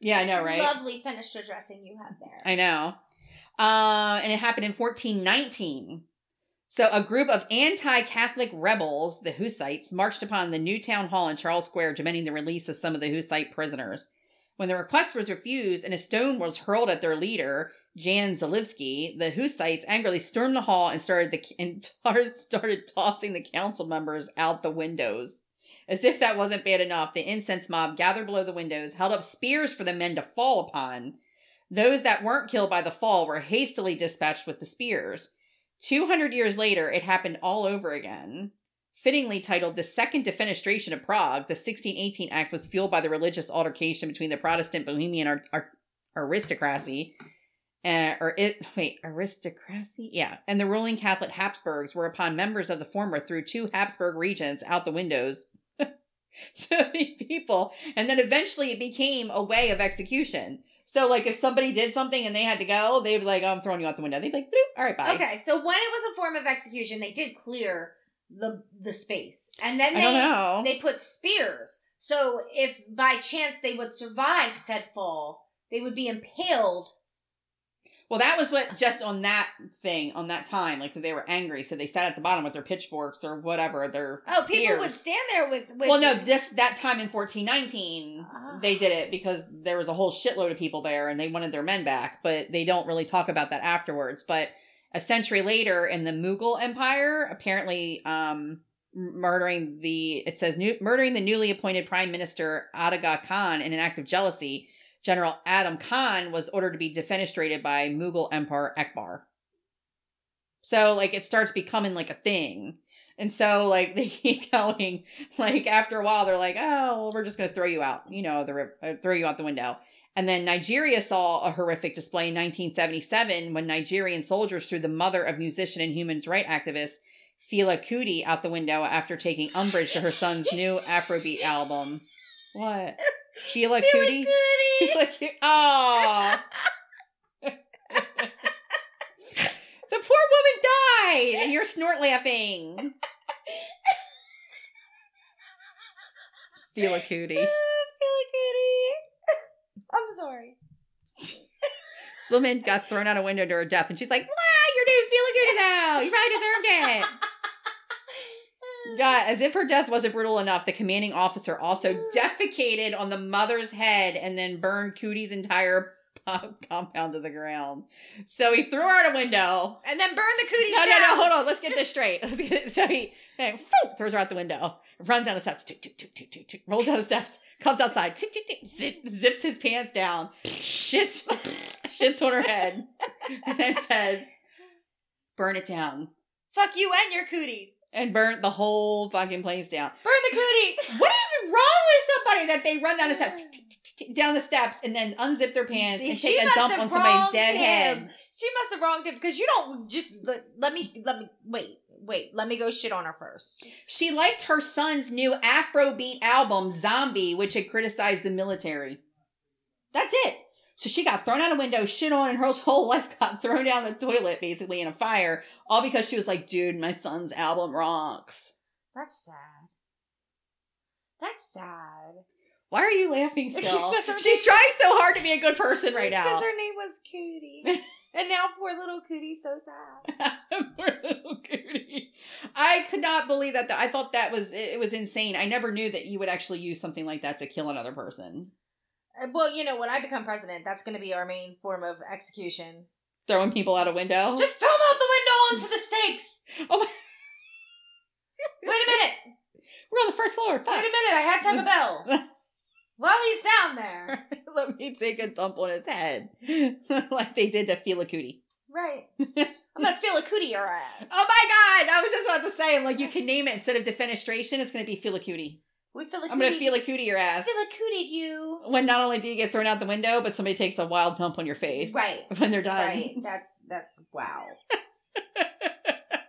Yeah, I know, right? Lovely fenestra dressing you have there. I know. Uh, and it happened in 1419. So a group of anti-Catholic rebels, the Hussites, marched upon the new town hall in Charles Square demanding the release of some of the Hussite prisoners. When the request was refused and a stone was hurled at their leader, Jan Želivský, the Hussites angrily stormed the hall and started the and started, started tossing the council members out the windows. As if that wasn't bad enough, the incense mob gathered below the windows, held up spears for the men to fall upon. Those that weren't killed by the fall were hastily dispatched with the spears. 200 years later, it happened all over again. Fittingly titled The Second Defenestration of Prague, the 1618 Act was fueled by the religious altercation between the Protestant Bohemian ar- ar- aristocracy. Uh, or it wait aristocracy yeah and the ruling catholic habsburgs whereupon members of the former threw two habsburg regents out the windows so these people and then eventually it became a way of execution so like if somebody did something and they had to go they'd be like oh, i'm throwing you out the window they'd be like Bloop, all right bye Okay, so when it was a form of execution, they did clear the the space, and then they they put spears. So if by chance they would survive said fall, they would be impaled. Well that was what just on that thing on that time like they were angry so they sat at the bottom with their pitchforks or whatever their Oh, people would stand there with. with well no this that time in 1419 Ah. they did it because there was a whole shitload of people there and they wanted their men back but they don't really talk about that afterwards but a century later in the mughal empire apparently um murdering the it says new, murdering the newly appointed prime minister Ataga Khan in an act of jealousy general adam khan was ordered to be defenestrated by mughal emperor akbar so like it starts becoming like a thing and so like they keep going like after a while they're like oh well we're just going to throw you out you know the uh, throw you out the window and then nigeria saw a horrific display in 1977 when nigerian soldiers threw the mother of musician and human rights activist Fela Kuti out the window after taking umbrage to her son's new Afrobeat album. What? Kuti? Goody. Fela Kuti. Aw. the poor woman died, and you're snort laughing. Fela Kuti. Fela Goody. I'm sorry. This woman got thrown out a window to her death, and she's like, "Wow, your name's Fela Kuti, though. You probably deserved it." God, as if her death wasn't brutal enough, the commanding officer also mm. defecated on the mother's head and then burned Kuti's entire compound to the ground. So he threw her out a window. And then burn the cooties No, down. no, no, hold on. Let's get this straight. Get it. So he hey, phew, throws her out the window, runs down the steps, tick, tick, tick, tick, tick, tick, rolls down the steps, comes outside, tick, tick, tick, zip, zips his pants down, shits, shits on her head, and then says, burn it down. Fuck you and your cooties. And burnt the whole fucking place down. Burn the cootie. What is wrong with somebody that they run down the steps, down the steps, and then unzip their pants and She take a dump on somebody's dead him. head? She must have wronged him because you don't just let, let me let me wait wait let me go shit on her first. She liked her son's new Afrobeat album, Zombie, which had criticized the military. That's it. So she got thrown out a window, shit on, and her whole life got thrown down the toilet, basically in a fire, all because she was like, "Dude, my son's album rocks." That's sad. That's sad. Why are you laughing still? She's trying so hard to be a good person right now. Because her name was Cootie. and now poor little Cootie's so sad. Poor little Cootie. I could not believe that. I thought that was it was insane. I never knew that you would actually use something like that to kill another person. Uh, Well, you know, when I become president, that's going to be our main form of execution. Throwing people out a window. Just throw them out the window onto the stakes. oh my, Wait a minute. we're on the first floor. Wait a minute. I had Taco Bell. While he's down there. Let me take a dump on his head, like they did to Fela Cootie. Right. I'm going to feel a cootie your ass. Oh my god! I was just about to say, like, you can name it instead of defenestration. It's going to be Fela Cootie. We feel I'm to cootie. Fela Cootie your ass. feel a cootie you. When not only do you get thrown out the window, but somebody takes a wild dump on your face. Right. When they're done. Right. That's, that's, wow.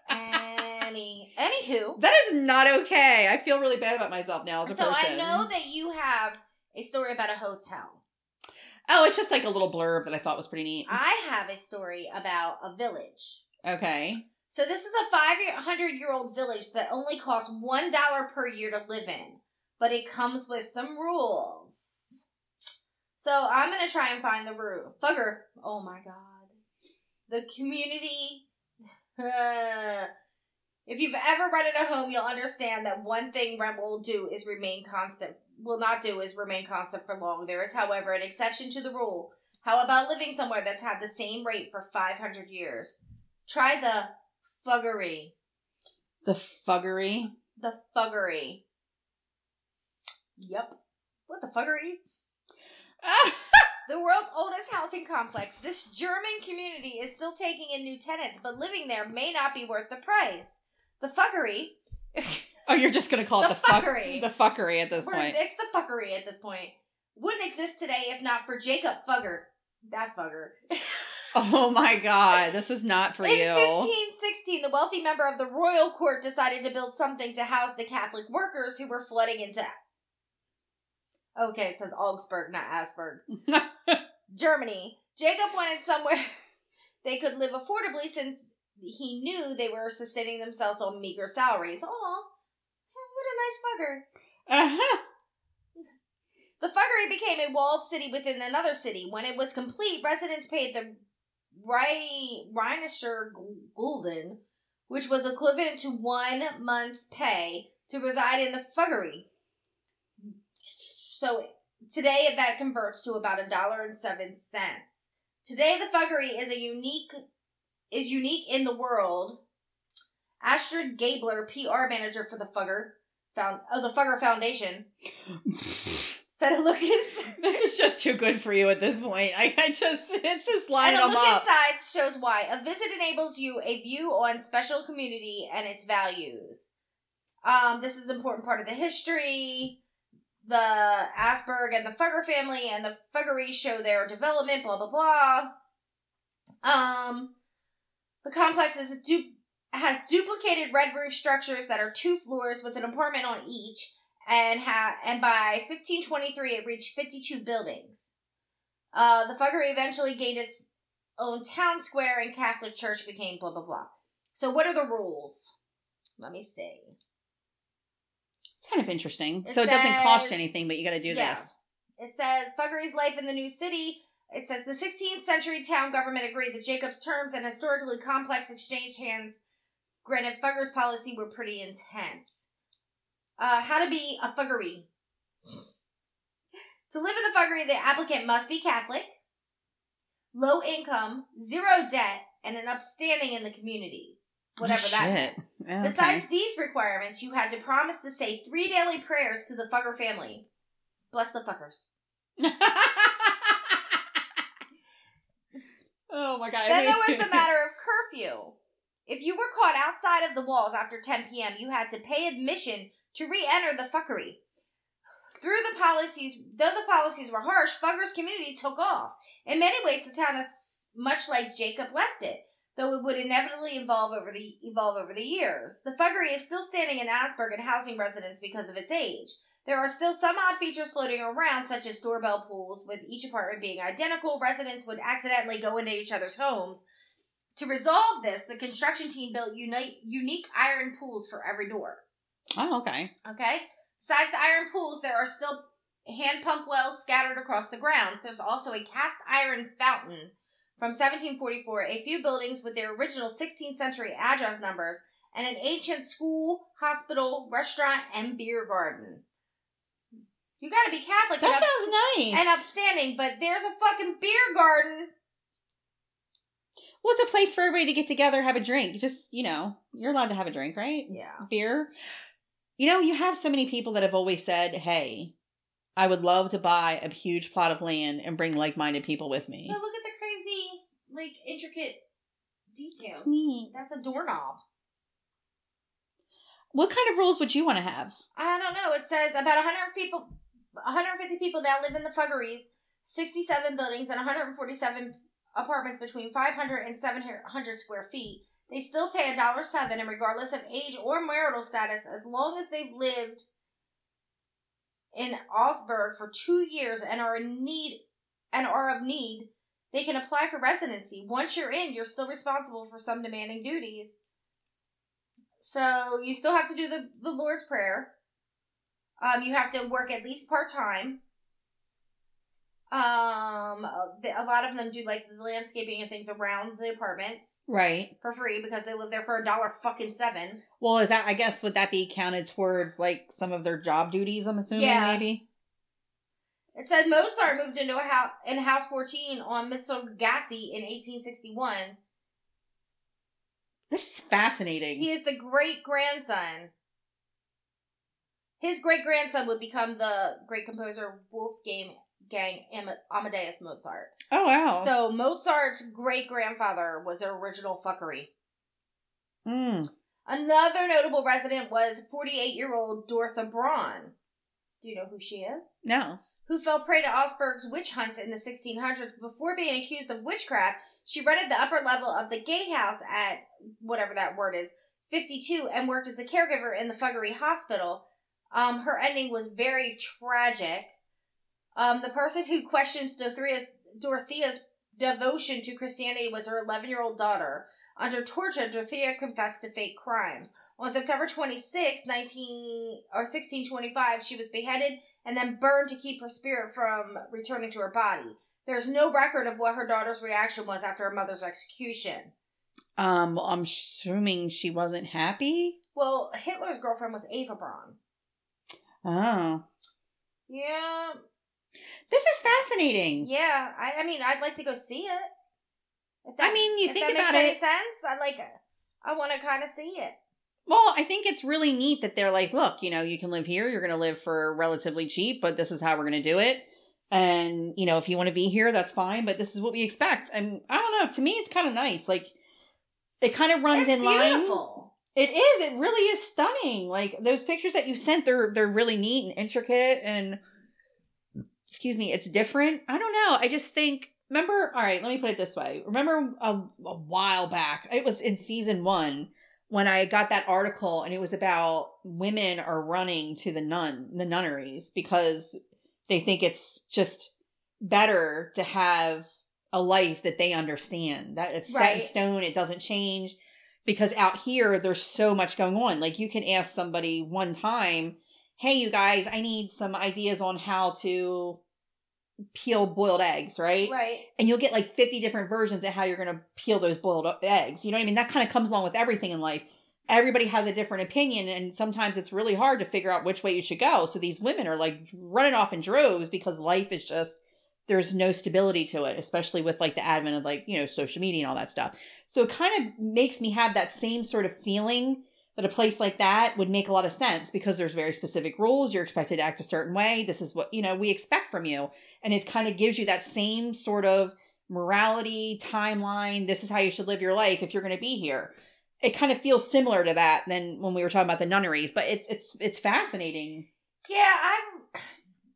Any, anywho. That is not okay. I feel really bad about myself now as a So person. I know that you have a story about a hotel. Oh, it's just like a little blurb that I thought was pretty neat. I have a story about a village. Okay. So this is a 500 year old village that only costs $1 per year to live in, but it comes with some rules. So I'm going to try and find the rule. Fugger. Oh my god. The community. if you've ever rented a home, you'll understand that one thing rent will do is remain constant. Will not do is remain constant for long. There is, however, an exception to the rule. How about living somewhere that's had the same rate for 500 years? Try the fuggery. The fuggery. The fuggery. Yep. What the fuggery? The world's oldest housing complex, this German community is still taking in new tenants, but living there may not be worth the price. The fuckery. oh, you're just gonna call it The the, fuck- fuckery. the fuckery at this We're- point. It's the fuckery at this point. Wouldn't exist today if not for Jacob Fugger. That Fugger. Oh my god, this is not for you. In you. 1516, the wealthy member of the royal court decided to build something to house the Catholic workers who were flooding into. Okay, it says Augsburg, not Asperg. Germany. Jacob wanted somewhere they could live affordably since he knew they were sustaining themselves on meager salaries. Aw, what a nice fugger. Uh-huh. The Fuggery became a walled city within another city. When it was complete, residents paid the Rheinischer Gulden, which was equivalent to one month's pay, to reside in the Fuggery. So today that converts to about a dollar and seven cents. Today the Fuggery is a unique is unique in the world. Astrid Gabler, PR manager for the Fugger, found oh the Fugger Foundation, said a look inside. this is just too good for you at this point. I, I just, it's just And lining a look up. inside shows why. A visit enables you a view on special community and its values. Um, this is an important part of the history. The Asperg and the Fugger family and the Fuggery show their development, blah blah blah. Um, the complex is du- has duplicated red roof structures that are two floors with an apartment on each, and ha- and by 1523 it reached 52 buildings. Uh, the Fuggery eventually gained its own town square and Catholic Church became blah blah blah. So what are the rules? Let me see. It's kind of interesting. It so it doesn't cost anything, but you got to do Yeah. this. It says Fuggery's life in the new city. It says the 16th century town government agreed that Jacob's terms and historically complex exchange hands granted Fugger's policy were pretty intense. Uh, how to be a Fuggery. To live in the Fuggery, the applicant must be Catholic, low income, zero debt, and an upstanding in the community. Whatever Oh, that. Okay. Besides these requirements, you had to promise to say three daily prayers to the fucker family. Bless the fuckers. oh my god. Then there was the matter of curfew. If you were caught outside of the walls after 10 p.m., you had to pay admission to re-enter the fuckery. Through the policies, though the policies were harsh, Fugger's community took off. In many ways, the town is much like Jacob left it. Though it would inevitably evolve over the evolve over the years. The Fuggery is still standing in Asperg and housing residents because of its age. There are still some odd features floating around, such as doorbell pools, with each apartment being identical. Residents would accidentally go into each other's homes. To resolve this, the construction team built uni- unique iron pools for every door. Oh, okay. Okay? Besides the iron pools, there are still hand pump wells scattered across the grounds. There's also a cast iron fountain from 1744, a few buildings with their original 16th century address numbers, and an ancient school, hospital, restaurant, and beer garden. You gotta be Catholic That ups- sounds nice. and upstanding, but there's a fucking beer garden. well, it's a place for everybody to get together, have a drink. Just, you know, you're allowed to have a drink, right? Yeah. Beer. You know, you have so many people that have always said, hey, I would love to buy a huge plot of land and bring like minded people with me. But look at like, intricate details. It's neat. That's a doorknob. What kind of rules would you want to have? I don't know. It says about 100 people, 150 people now live in the Fuggeries, 67 buildings, and 147 apartments between 500 and 700 square feet. They still pay a dollar seven, and regardless of age or marital status, as long as they've lived in Augsburg for two years and are in need and are of need, they can apply for residency. Once you're in, you're still responsible for some demanding duties. So you still have to do the, the Lord's Prayer. Um, you have to work at least part time. Um, a lot of them do like the landscaping and things around the apartments Right. for free because they live there for a dollar fucking seven. Well, is that, I guess, would that be counted towards like some of their job duties? I'm assuming, Yeah. maybe? It said Mozart moved into a house in House 14 on Mittelgasse in 1861. This is fascinating. He is the great grandson. His great grandson would become the great composer Wolfgang Gang Amadeus Mozart. oh, wow. So Mozart's great grandfather was an original fuckery. Mm. Another notable resident was 48 year old Dorothea Braun. Do you know who she is? No. Who fell prey to Osberg's witch hunts in the 1600s. Before being accused of witchcraft, she rented the upper level of the gatehouse at whatever that word is, 52, and worked as a caregiver in the Fuggery Hospital. Um, her ending was very tragic. Um, the person who questions Dorothea's, Dorothea's devotion to Christianity was her 11 year old daughter. Under torture, Dorothea confessed to fake crimes. On September 26, 19 or 1625, she was beheaded and then burned to keep her spirit from returning to her body. There's no record of what her daughter's reaction was after her mother's execution. Um, I'm assuming she wasn't happy. Well, Hitler's girlfriend was Ava Braun. Oh. Yeah, This is fascinating. yeah. I, I mean, I'd like to go see it. If I mean, you think that about makes it- Any sense? I like. I want to kind of see it. Well, I think it's really neat that they're like, look, you know, you can live here, you're going to live for relatively cheap, but this is how we're going to do it. And, you know, if you want to be here, that's fine, but this is what we expect. And I don't know, to me, it's kind of nice. Like, it kind of runs in line. It is. It really is stunning. Like those pictures that you sent, they're they're really neat and intricate and excuse me, it's different. I don't know. I just think remember, all right, let me put it this way. Remember a, a while back, it was in season 1 when I got that article and it was about women are running to the nun the nunneries because they think it's just better to have a life that they understand that it's set in stone it doesn't change because out here there's so much going on. Like you can ask somebody one time hey you guys i need some ideas on how to peel boiled eggs right Right. and you'll get like 50 different versions of how you're going to peel those boiled eggs. You know what I mean? That kind of comes along with everything in life. Everybody has a different opinion, and sometimes it's really hard to figure out which way you should go. So these women are like running off in droves because life is just, there's no stability to it, especially with like the advent of like, you know, social media and all that stuff. So it kind of makes me have that same sort of feeling that a place like that would make a lot of sense because there's very specific rules. You're expected to act a certain way. This is what, you know, we expect from you. And it kind of gives you that same sort of morality, timeline. This is how you should live your life if you're going to be here. It kind of feels similar to that than when we were talking about the nunneries, but it's it's it's fascinating. Yeah, I'm.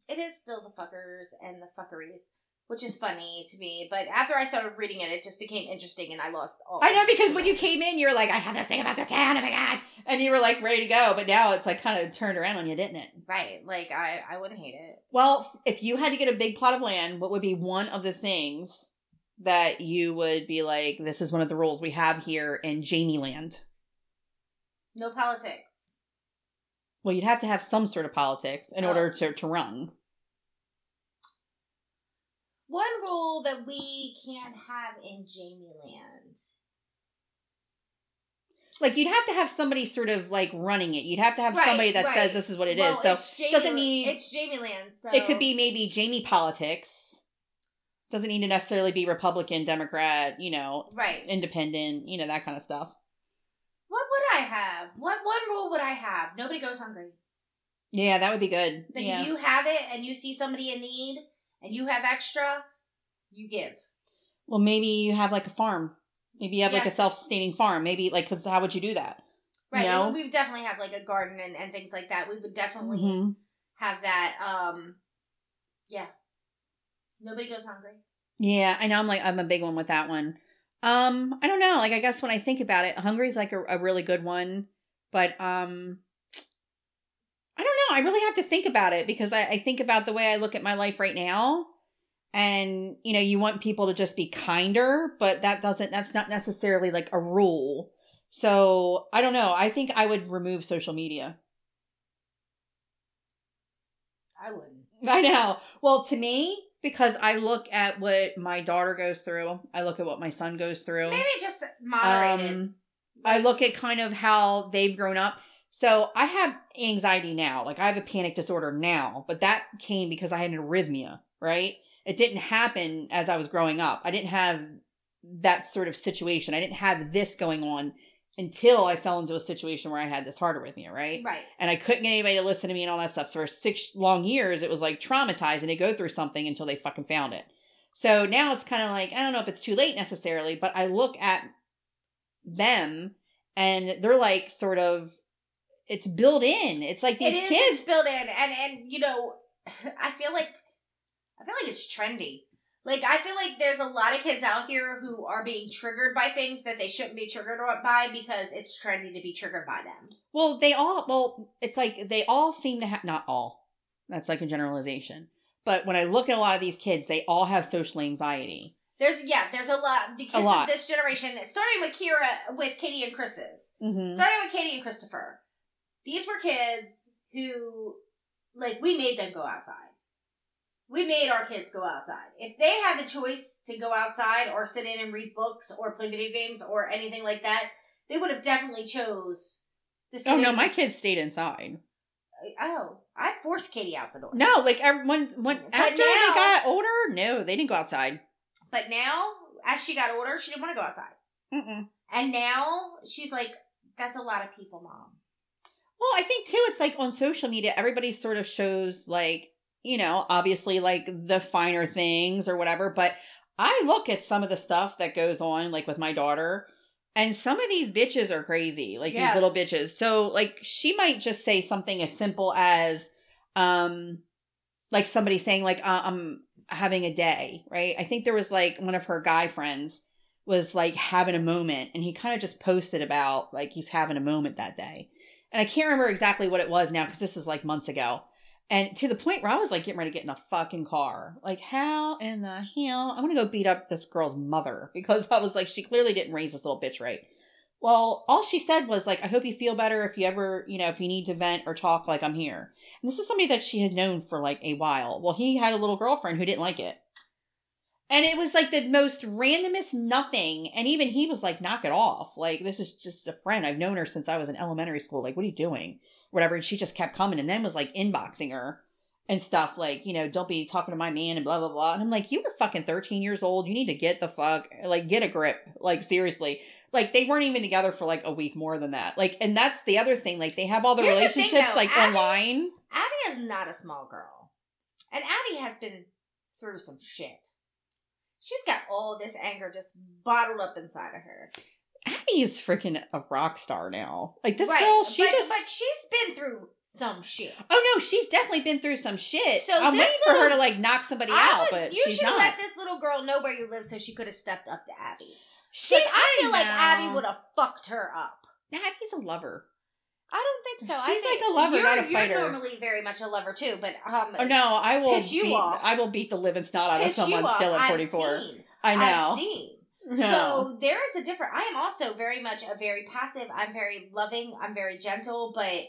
It is still the fuckers and the fuckeries, which is funny to me. But after I started reading it, it just became interesting, and I lost all. I know because when you came in, you're like, I have this thing about the town. Oh my god! And you were like ready to go, but now it's like kind of turned around on you, didn't it? right, like I, I wouldn't hate it. Well, if you had to get a big plot of land, what would be one of the things that you would be like, this is one of the rules we have here in Jamie Land? No politics. Well, you'd have to have some sort of politics in Oh. order to, to run. One rule that we can't have in Jamie Land. Like you'd have to have somebody sort of like running it. You'd have to have Right, somebody that right. says this is what it is. well, So it's Jamie, doesn't need- it's Jamie Land. So it could be maybe Jamie politics. Doesn't need to necessarily be Republican, Democrat, you know, right. independent, you know, that kind of stuff. What would I have? What one rule would I have? Nobody goes hungry. Yeah, that would be good. Like yeah. if you have it and you see somebody in need and you have extra, you give. Well, maybe you have like a farm. Maybe you have like a self-sustaining farm. Maybe like because how would you do that? Right. No. and We definitely have like a garden and, and things like that. We would definitely Mhm. have that. Um, yeah. Nobody goes hungry. Yeah, I know. I'm like I'm a big one with that one. Um, I don't know. Like I guess when I think about it, hungry is like a, a really good one, but um, I don't know. I really have to think about it because I, I think about the way I look at my life right now, and you know, you want people to just be kinder, but that doesn't. That's not necessarily like a rule. So I don't know. I think I would remove social media. I wouldn't. I know. Well, to me, because I look at what my daughter goes through, I look at what my son goes through. Maybe just moderated. Um, I look at kind of how they've grown up. So I have anxiety now. Like I have a panic disorder now, but that came because I had an arrhythmia, right? It didn't happen as I was growing up. I didn't have that sort of situation. I didn't have this going on until I fell into a situation where I had this heart arrhythmia, right? right. and I couldn't get anybody to listen to me and all that stuff. So for six long years, it was like traumatizing to go through something until they fucking found it. So now it's kind of like, I don't know if it's too late necessarily, but I look at them and they're like sort of, it's built in. It's like these it is kids. it's built in and and you know i feel like i feel like it's trendy like i feel like there's a lot of kids out here who are being triggered by things that they shouldn't be triggered by because it's trendy to be triggered by them Well, they all, well, it's like they all seem to have, not all, that's like a generalization. But when I look at a lot of these kids, they all have social anxiety. there's yeah there's a lot the kids lot. of this generation starting with kira with katie and chris's Mm-hmm. starting with katie and christopher these were kids who like we made them go outside we made our kids go outside if they had the choice to go outside or sit in and read books or play video games or anything like that they would have definitely chose to sit Oh no, in- my kids stayed inside. oh i forced katie out the door No, like everyone when But after now- they got older, no, they didn't go outside. but now as she got older she didn't want to go outside Mm-mm. and now she's like that's a lot of people mom Well, I think too, it's like on social media, everybody sort of shows like you know, obviously like the finer things or whatever. But I look at some of the stuff that goes on, like with my daughter, and some of these bitches are crazy, like Yeah. these little bitches. So like she might just say something as simple as, um, like somebody saying like uh, I'm having a day, right? I think there was like one of her guy friends was like having a moment, and he kind of just posted about like he's having a moment that day. And I can't remember exactly what it was now because this was like months ago. And to the point where I was like getting ready to get in a fucking car. Like, how in the hell? I'm gonna go beat up this girl's mother because I was like, she clearly didn't raise this little bitch right. Well, all she said was like, I hope you feel better if you ever, you know, if you need to vent or talk, like I'm here. And this is somebody that she had known for like a while. Well, he had a little girlfriend who didn't like it. And it was like the most randomest nothing. And even he was like, knock it off. Like, this is just a friend. I've known her since I was in elementary school. Like, what are you doing? Whatever. And she just kept coming and then was like inboxing her and stuff. Like, you know, don't be talking to my man and blah, blah, blah. And I'm like, you were fucking 13 years old. You need to get the fuck, like, get a grip. Like, seriously. Like, they weren't even together for like a week more than that. Like, and that's the other thing. Like, they have all the Here's the thing, relationships like Abby- online. Abby is not a small girl. And Abby has been through some shit. She's got all this anger just bottled up inside of her. Abby is freaking a rock star now. Like this Right, girl, she but, just. but she's been through some shit. oh no, she's definitely been through some shit. So I'm waiting for her to like knock somebody I out, would- but you should not. let this little girl know where you live so she could have stepped up to Abby. she, Because I feel like. Abby would have fucked her up. Abby's a lover. I don't think so. I She's think like a lover, you're, not a you're fighter. normally very much a lover too, but um, Oh no, I will Piss you beat, off. I will beat the living snot out of someone still at 44. I know. I've seen. No. So there is a different. I am also very much a very passive. I'm very loving. I'm very gentle, but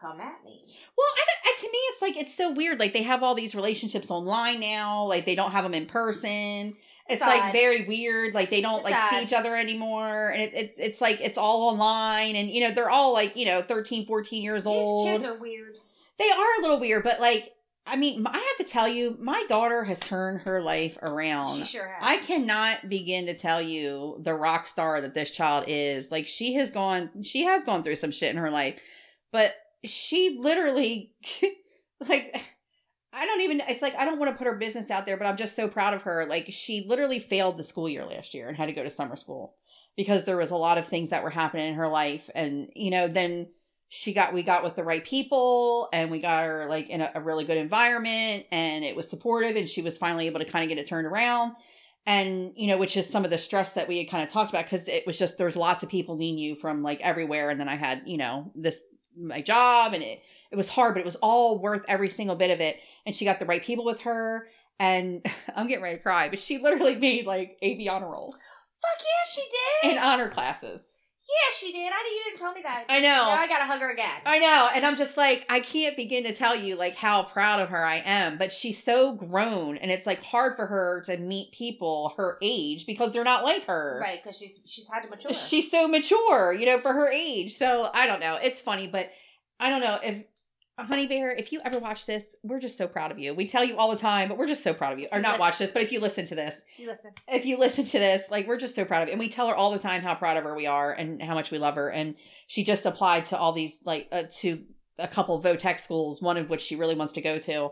come at me. Well, I I, to me, it's like it's so weird. Like they have all these relationships online now. Like they don't have them in person. It's It's like very weird. Like they don't It's like see each other anymore, and it, it's it's like it's all online. And you know they're all like you know 13, 14 years old. These kids are weird. they are a little weird, but like I mean, I have to tell you, my daughter has turned her life around. She sure has. I cannot begin to tell you the rock star that this child is. Like she has gone she has gone through some shit in her life. But she literally like I don't even it's like I don't want to put her business out there, but I'm just so proud of her. Like she literally failed the school year last year and had to go to summer school because there was a lot of things that were happening in her life. And you know, then she got we got with the right people and we got her like in a, a really good environment and it was supportive and she was finally able to kind of get it turned around. And you know which is some of the stress that we had kind of talked about because it was just there's lots of people needing you from like everywhere. And then i had you know this my job and it it was hard but it was all worth every single bit of it. And she got the right people with her and i'm getting ready to cry but she literally made like ap honor roll. Fuck yeah, she did. in honor classes yeah, she did. I you didn't tell me that. i know Now I gotta hug her again. I know, and I'm just like I can't begin to tell you like how proud of her I am, but she's so grown and it's like hard for her to meet people her age because they're not like her. right, because she's she's had to mature. She's so mature, you know, for her age. So, I don't know. It's funny, but I don't know if Honey Bear, if you ever watch this, we're just so proud of you. We tell you all the time, but we're just so proud of you. Or not Yes. watch this, but if you listen to this, you listen. if you listen to this, like we're just so proud of it. And we tell her all the time how proud of her we are and how much we love her. And she just applied to all these like uh, to a couple Votech schools, one of which she really wants to go to.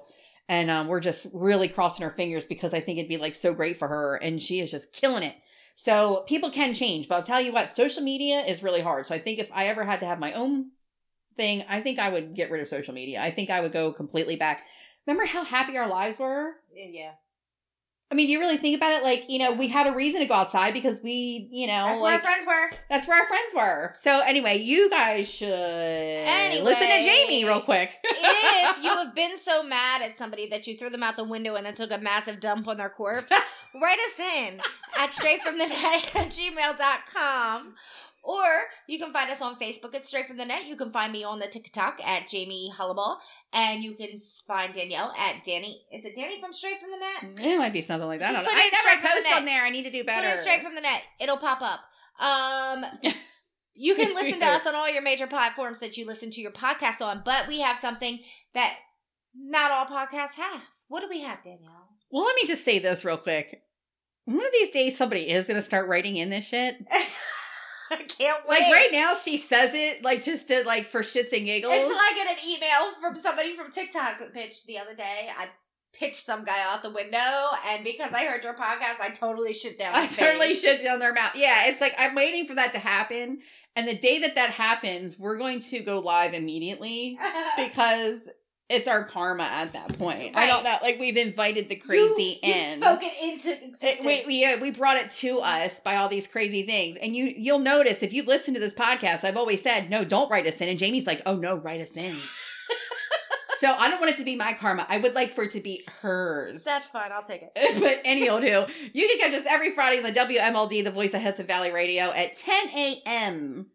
And um, we're just really crossing our fingers because I think it'd be like so great for her, and she is just killing it. So people can change, but I'll tell you what, social media is really hard. So I think if I ever had to have my own thing, I think I would get rid of social media. I think I would go completely back. Remember how happy our lives were? Yeah, I mean, you really think about it, like, you know, we had a reason to go outside because we, you know, that's where like, our friends were. that's where our friends were. So anyway, you guys should listen to Jamie real quick. if you have been so mad at somebody that you threw them out the window and then took a massive dump on their corpse, write us in at straightfromthenet at gmail.com. Or you can find us on Facebook at Straight From The Net. You can find me on the TikTok at Jamie Hullaball. And you can find Danielle at Danny. Is it Danny from Straight From The Net? It might be something like that. Just I, put I never from the post on there. I need to do better. Put it Straight From The Net. It'll pop up. Um, you can listen to us on all your major platforms that you listen to your podcast on. But we have something that not all podcasts have. What do we have, Danielle? well, let me just say this real quick. One of these days, somebody is going to start writing in this shit. I can't wait. Like right now, she says it like just to like for shits and giggles. Until I get an email from somebody from TikTok pitched the other day. I pitched some guy out the window, and because I heard your podcast, I totally shit down. I totally shit down their mouth. Yeah, it's like I'm waiting for that to happen, and the day that that happens, we're going to go live immediately because it's our karma at that point. I don't know, like we've invited the crazy you, in. You spoke it into It- existence. we, we, uh, we brought it to us by all these crazy things and you you'll notice if you've listened to this podcast i've always said no don't write us in and jamie's like oh no write us in so i don't want it to be my karma i would like for it to be hers That's fine. I'll take it. but any old who you can catch us every friday on the wmld the voice of hudson valley radio at 10 a.m right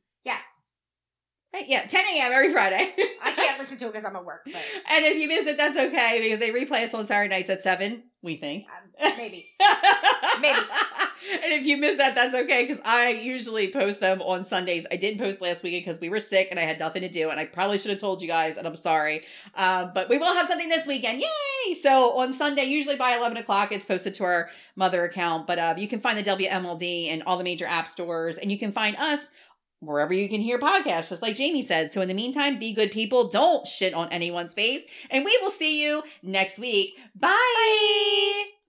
yeah 10 a.m every friday I can't listen to it because I'm at work, but and if you miss it that's okay because they replay us on saturday nights at 7 we think um, maybe. Maybe. and if you miss that, that's okay because I usually post them on Sundays. I didn't post last weekend because we were sick and I had nothing to do, and I probably should have told you guys, and I'm sorry. Um, but we will have something this weekend. Yay! So on Sunday, usually by 11 o'clock, it's posted to our mother account. But uh, you can find the WMLD in all the major app stores, and you can find us wherever you can hear podcasts, just like Jamie said. So in the meantime, be good people. Don't shit on anyone's face, and we will see you next week. Bye.